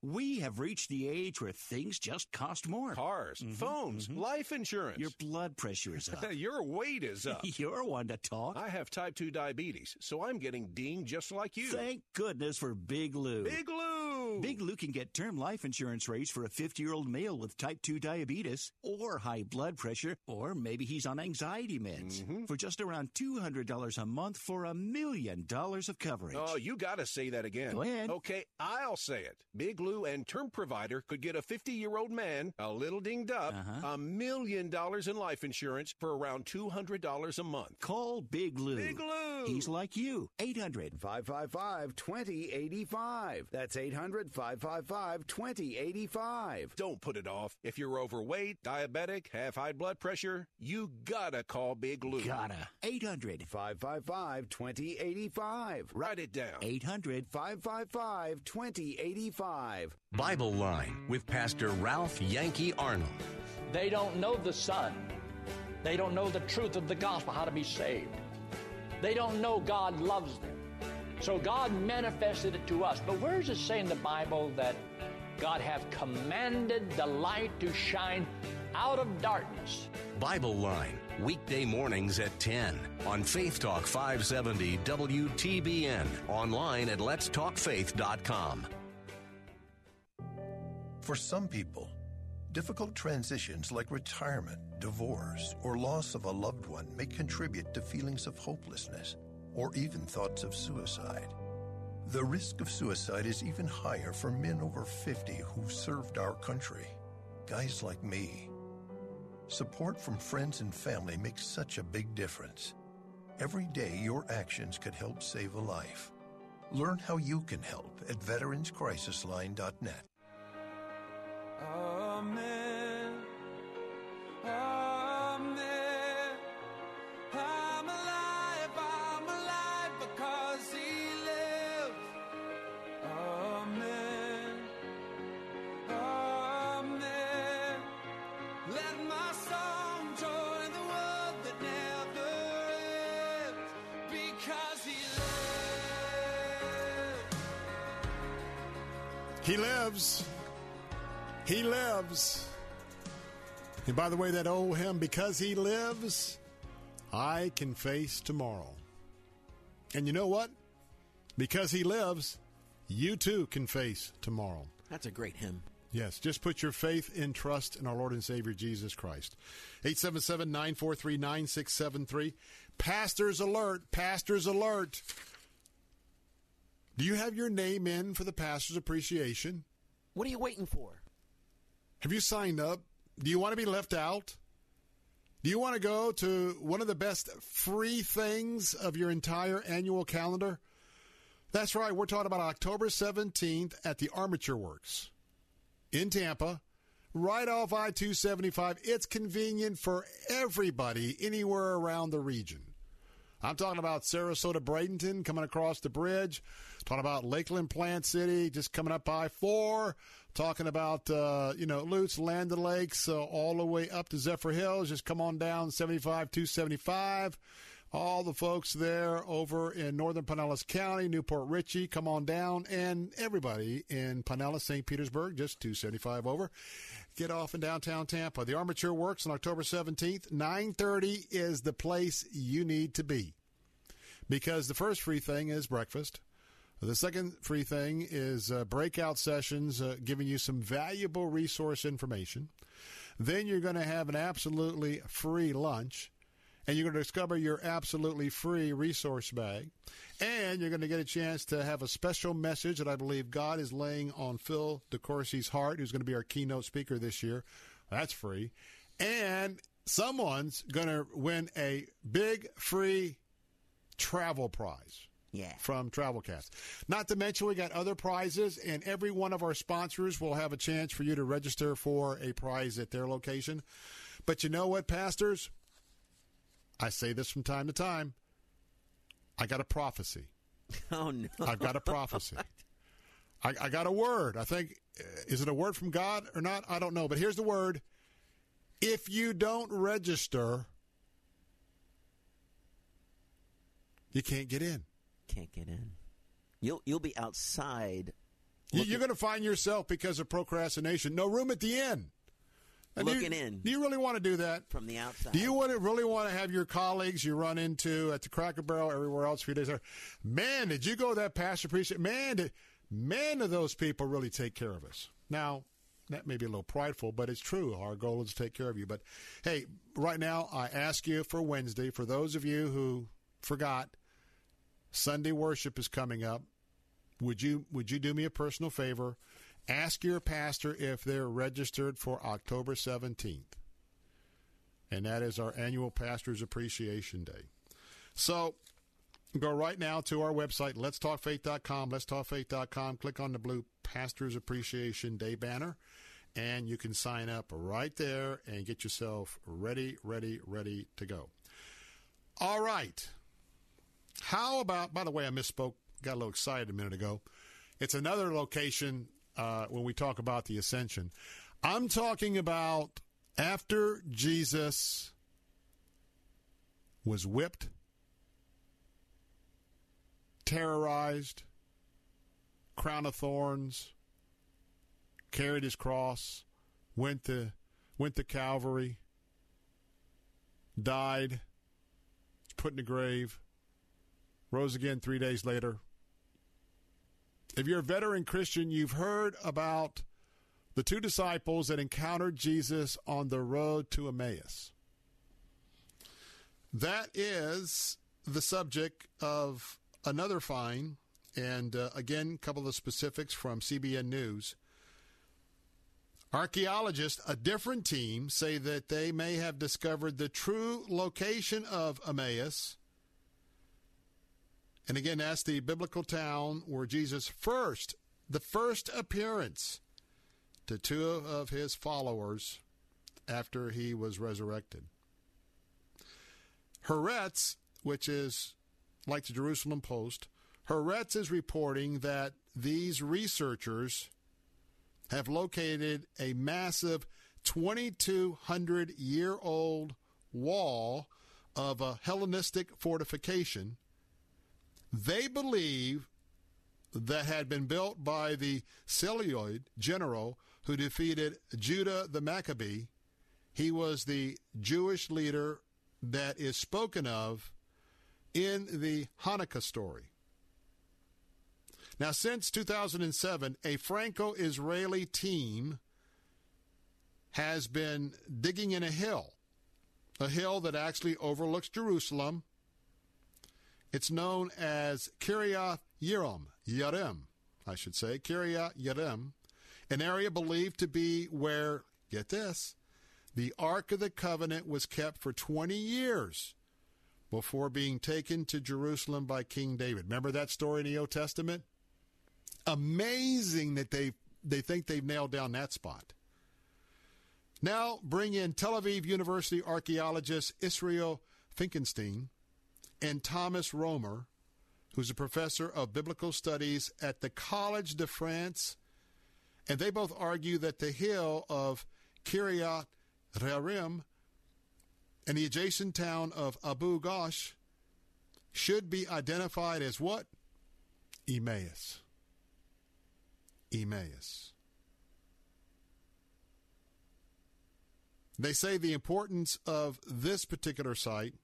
We have reached the age where things just cost more.
Cars, phones, life insurance.
Your blood pressure is up.
Your weight is up.
You're one to talk.
I have type 2 diabetes, so I'm getting dinged just like you.
Thank goodness for Big Lou.
Big Lou!
Lou!
Big Lou can get term life insurance rates for a 50 year old male with type 2 diabetes or high blood pressure, or maybe he's on anxiety meds
Mm-hmm.
for just around $200 a month for a million dollars of coverage.
Oh, you got to say that again.
Go ahead.
Okay, I'll say it. Big Lou and Term Provider could get a 50 year old man, a little dinged up,
Uh-huh.
a million dollars in life insurance for around $200 a month.
Call Big Lou.
Big Lou!
He's like you. 800
555 2085. That's 800 555 2085.
Don't put it off. If you're overweight, diabetic, have high blood pressure, you gotta call Big Lou.
Gotta. 800
555 2085.
Write it down.
800
555 2085.
Bible Line with Pastor Ralph Yankee Arnold.
They don't know the Son. They don't know the truth of the gospel, how to be saved. They don't know God loves them. So God manifested it to us. But where does it say in the Bible that God have commanded the light to shine out of darkness?
Bible Line, weekday mornings at 10 on Faith Talk 570 WTBN, online at letstalkfaith.com.
For some people, difficult transitions like retirement, divorce, or loss of a loved one may contribute to feelings of hopelessness or even thoughts of suicide. The risk of suicide is even higher for men over 50 who've served our country, guys like me. Support from friends and family makes such a big difference. Every day, your actions could help save a life. Learn how you can help at veteranscrisisline.net.
Amen. Amen. I'm alive, I'm alive because he lives. Amen. Amen. Let my song join the world that never ends because he lives.
He lives. He lives. And by the way, that old hymn, Because He Lives, I Can Face Tomorrow. And you know what? Because He lives, you too can face tomorrow.
That's a great hymn.
Yes, just put your faith and trust in our Lord and Savior Jesus Christ. 877 943 9673. Pastors alert! Pastors alert! Do you have your name in for the Pastor's Appreciation?
What are you waiting for?
Have you signed up? Do you want to be left out? Do you want to go to one of the best free things of your entire annual calendar? That's right. We're talking about October 17th at the Armature Works in Tampa, right off I 275. It's convenient for everybody anywhere around the region. I'm talking about Sarasota Bradenton coming across the bridge. Talking about Lakeland Plant City just coming up by four. Talking about, uh, you know, Lutz, Land Lakes, uh, all the way up to Zephyrhills. Just come on down 75 275. All the folks there over in northern Pinellas County, New Port Richey, come on down. And everybody in Pinellas, St. Petersburg, just 275 over. Get off in downtown Tampa. The Armature Works on October 17th. 930 is the place you need to be. Because the first free thing is breakfast. The second free thing is uh, breakout sessions uh, giving you some valuable resource information. Then you're going to have an absolutely free lunch. And you're going to discover your absolutely free resource bag. And you're going to get a chance to have a special message that I believe God is laying on Phil DeCourcy's heart, who's going to be our keynote speaker this year. That's free. And someone's going to win a big free travel prize.
Yeah.
From Travelcast. Not to mention, we got other prizes, and every one of our sponsors will have a chance for you to register for a prize at their location. But you know what, pastors? I say this from time to time. I got a prophecy.
Oh, no.
I've got a prophecy. I, I got a word. I think, uh, is it a word from God or not? I don't know. But here's the word. If you don't register, you can't get in.
Can't get in. You'll you'll be outside.
You- You're going to find yourself because of procrastination. No room at the inn. And do you-
Looking in.
Do you really want to do that?
From the outside.
Do you want to really want to have your colleagues you run into at the Cracker Barrel, everywhere else, a few days later? Man, did you go to that pastor appreciate? Man, did, man, do those people really take care of us. Now, that may be a little prideful, but it's true. Our goal is to take care of you. But hey, right now, I ask you for Wednesday, for those of you who forgot, Sunday worship is coming up. Would you would you do me a personal favor? Ask your pastor if they're registered for October 17th. And that is our annual Pastor's Appreciation Day. So go right now to our website, letstalkfaith.com, letstalkfaith.com. Click on the blue Pastor's Appreciation Day banner, and you can sign up right there and get yourself ready, ready, ready to go. All right. How about, by the way, I misspoke, got a little excited a minute ago. It's another location uh, when we talk about the ascension. I'm talking about after Jesus was whipped, terrorized, crown of thorns, carried his cross, went to went to Calvary, died, put in the grave, rose again three days later. If you're a veteran Christian, you've heard about the two disciples that encountered Jesus on the road to Emmaus. That is the subject of another find, and uh, again, a couple of specifics from CBN News. Archaeologists, a different team, say that they may have discovered the true location of Emmaus. And again, that's the biblical town where Jesus first, the first appearance to two of his followers after he was resurrected. Haaretz, which is like the Jerusalem Post, Haaretz is reporting that these researchers have located a massive 2,200 year old wall of a Hellenistic fortification. They believe that had been built by the Seleucid general who defeated Judah the Maccabee. He was the Jewish leader that is spoken of in the Hanukkah story. Now, since 2007, a Franco Israeli team has been digging in a hill, a hill that actually overlooks Jerusalem. It's known as Kiryat Yerim, Yerim, I should say, Kiryat Yerim, an area believed to be where, get this, the Ark of the Covenant was kept for 20 years before being taken to Jerusalem by King David. Remember that story in the Old Testament? Amazing that they they think they've nailed down that spot. Now bring in Tel Aviv University archaeologist Israel Finkelstein and Thomas Romer, who's a professor of biblical studies at the College de France, and they both argue that the hill of Kiryat Yerim and the adjacent town of Abu Ghosh should be identified as what? Emmaus. Emmaus. They say the importance of this particular site.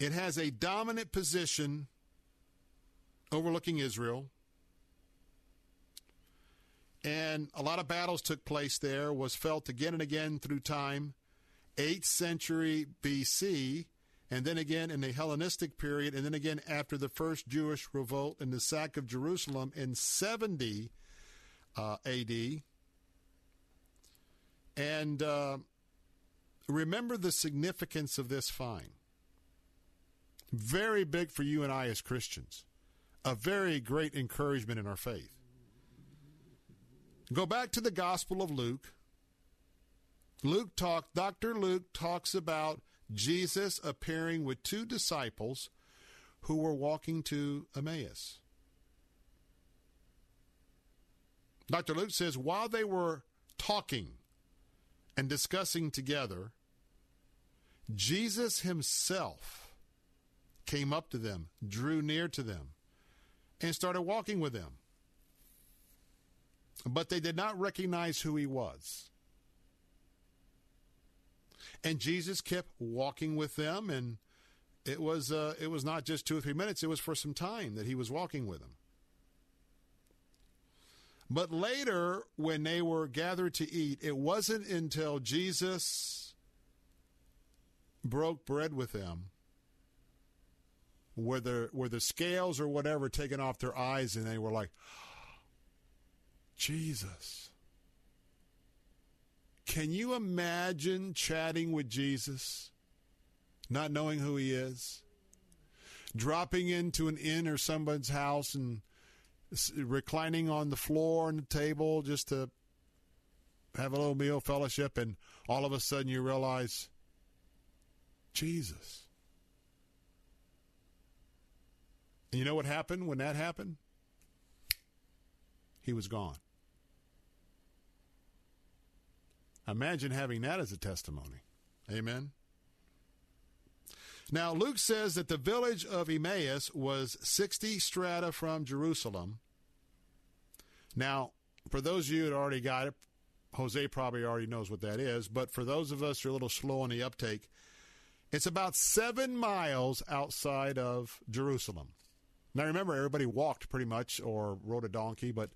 It has a dominant position overlooking Israel. And a lot of battles took place there, was felt again and again through time. 8th century BC, and then again in the Hellenistic period, and then again after the first Jewish revolt and the sack of Jerusalem in 70 uh, AD. And uh, remember the significance of this find. Very big for you and I as Christians. A very great encouragement in our faith. Go back to the Gospel of Luke. Luke talk Dr. Luke talks about Jesus appearing with two disciples who were walking to Emmaus. Dr. Luke says while they were talking and discussing together, Jesus himself came up to them, drew near to them, and started walking with them. But they did not recognize who he was. And Jesus kept walking with them, and it was uh, it was not just two or three minutes; it was for some time that he was walking with them. But later, when they were gathered to eat, it wasn't until Jesus broke bread with them were the, the scales or whatever taken off their eyes and they were like, Jesus. Can you imagine chatting with Jesus, not knowing who he is? Dropping into an inn or someone's house and reclining on the floor and the table just to have a little meal fellowship, and all of a sudden you realize, Jesus. And you know what happened when that happened? He was gone. Imagine having that as a testimony. Amen. Now, Luke says that the village of Emmaus was 60 stadia from Jerusalem. Now, for those of you that already got it, Jose probably already knows what that is, but for those of us who are a little slow on the uptake, it's about seven miles outside of Jerusalem. Now, remember, everybody walked pretty much or rode a donkey, but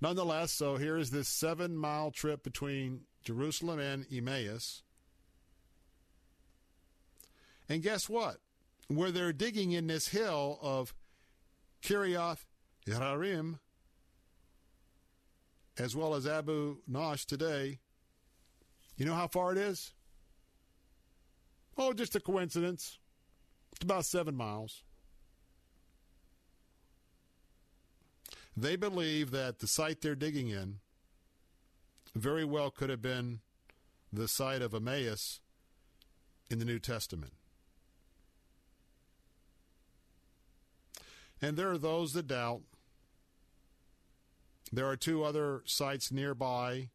nonetheless, so here is this seven mile trip between Jerusalem and Emmaus. And guess what? Where they're digging in this hill of Kiriath Yearim, as well as Abu Nash today, you know how far it is? Oh, just a coincidence. It's about seven miles. They believe that the site they're digging in very well could have been the site of Emmaus in the New Testament. And there are those that doubt. There are two other sites nearby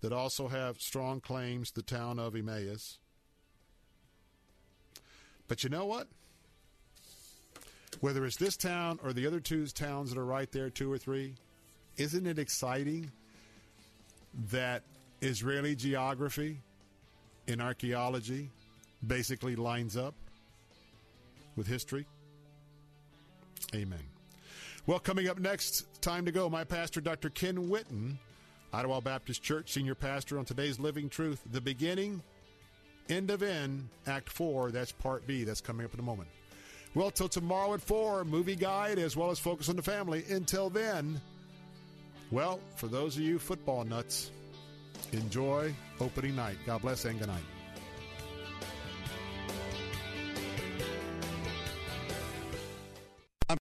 that also have strong claims, the town of Emmaus. But you know what? Whether it's this town or the other two towns that are right there, two or three, isn't it exciting that Israeli geography and archaeology basically lines up with history? Amen. Well, coming up next, time to go. My pastor, Dr. Ken Whitten, Idlewild Baptist Church, senior pastor on today's Living Truth, the beginning, end of end, Act 4. That's part B. That's coming up in a moment. Well, till tomorrow at 4, movie guide as well as focus on the family. Until then, well, for those of you football nuts, enjoy opening night. God bless and good night.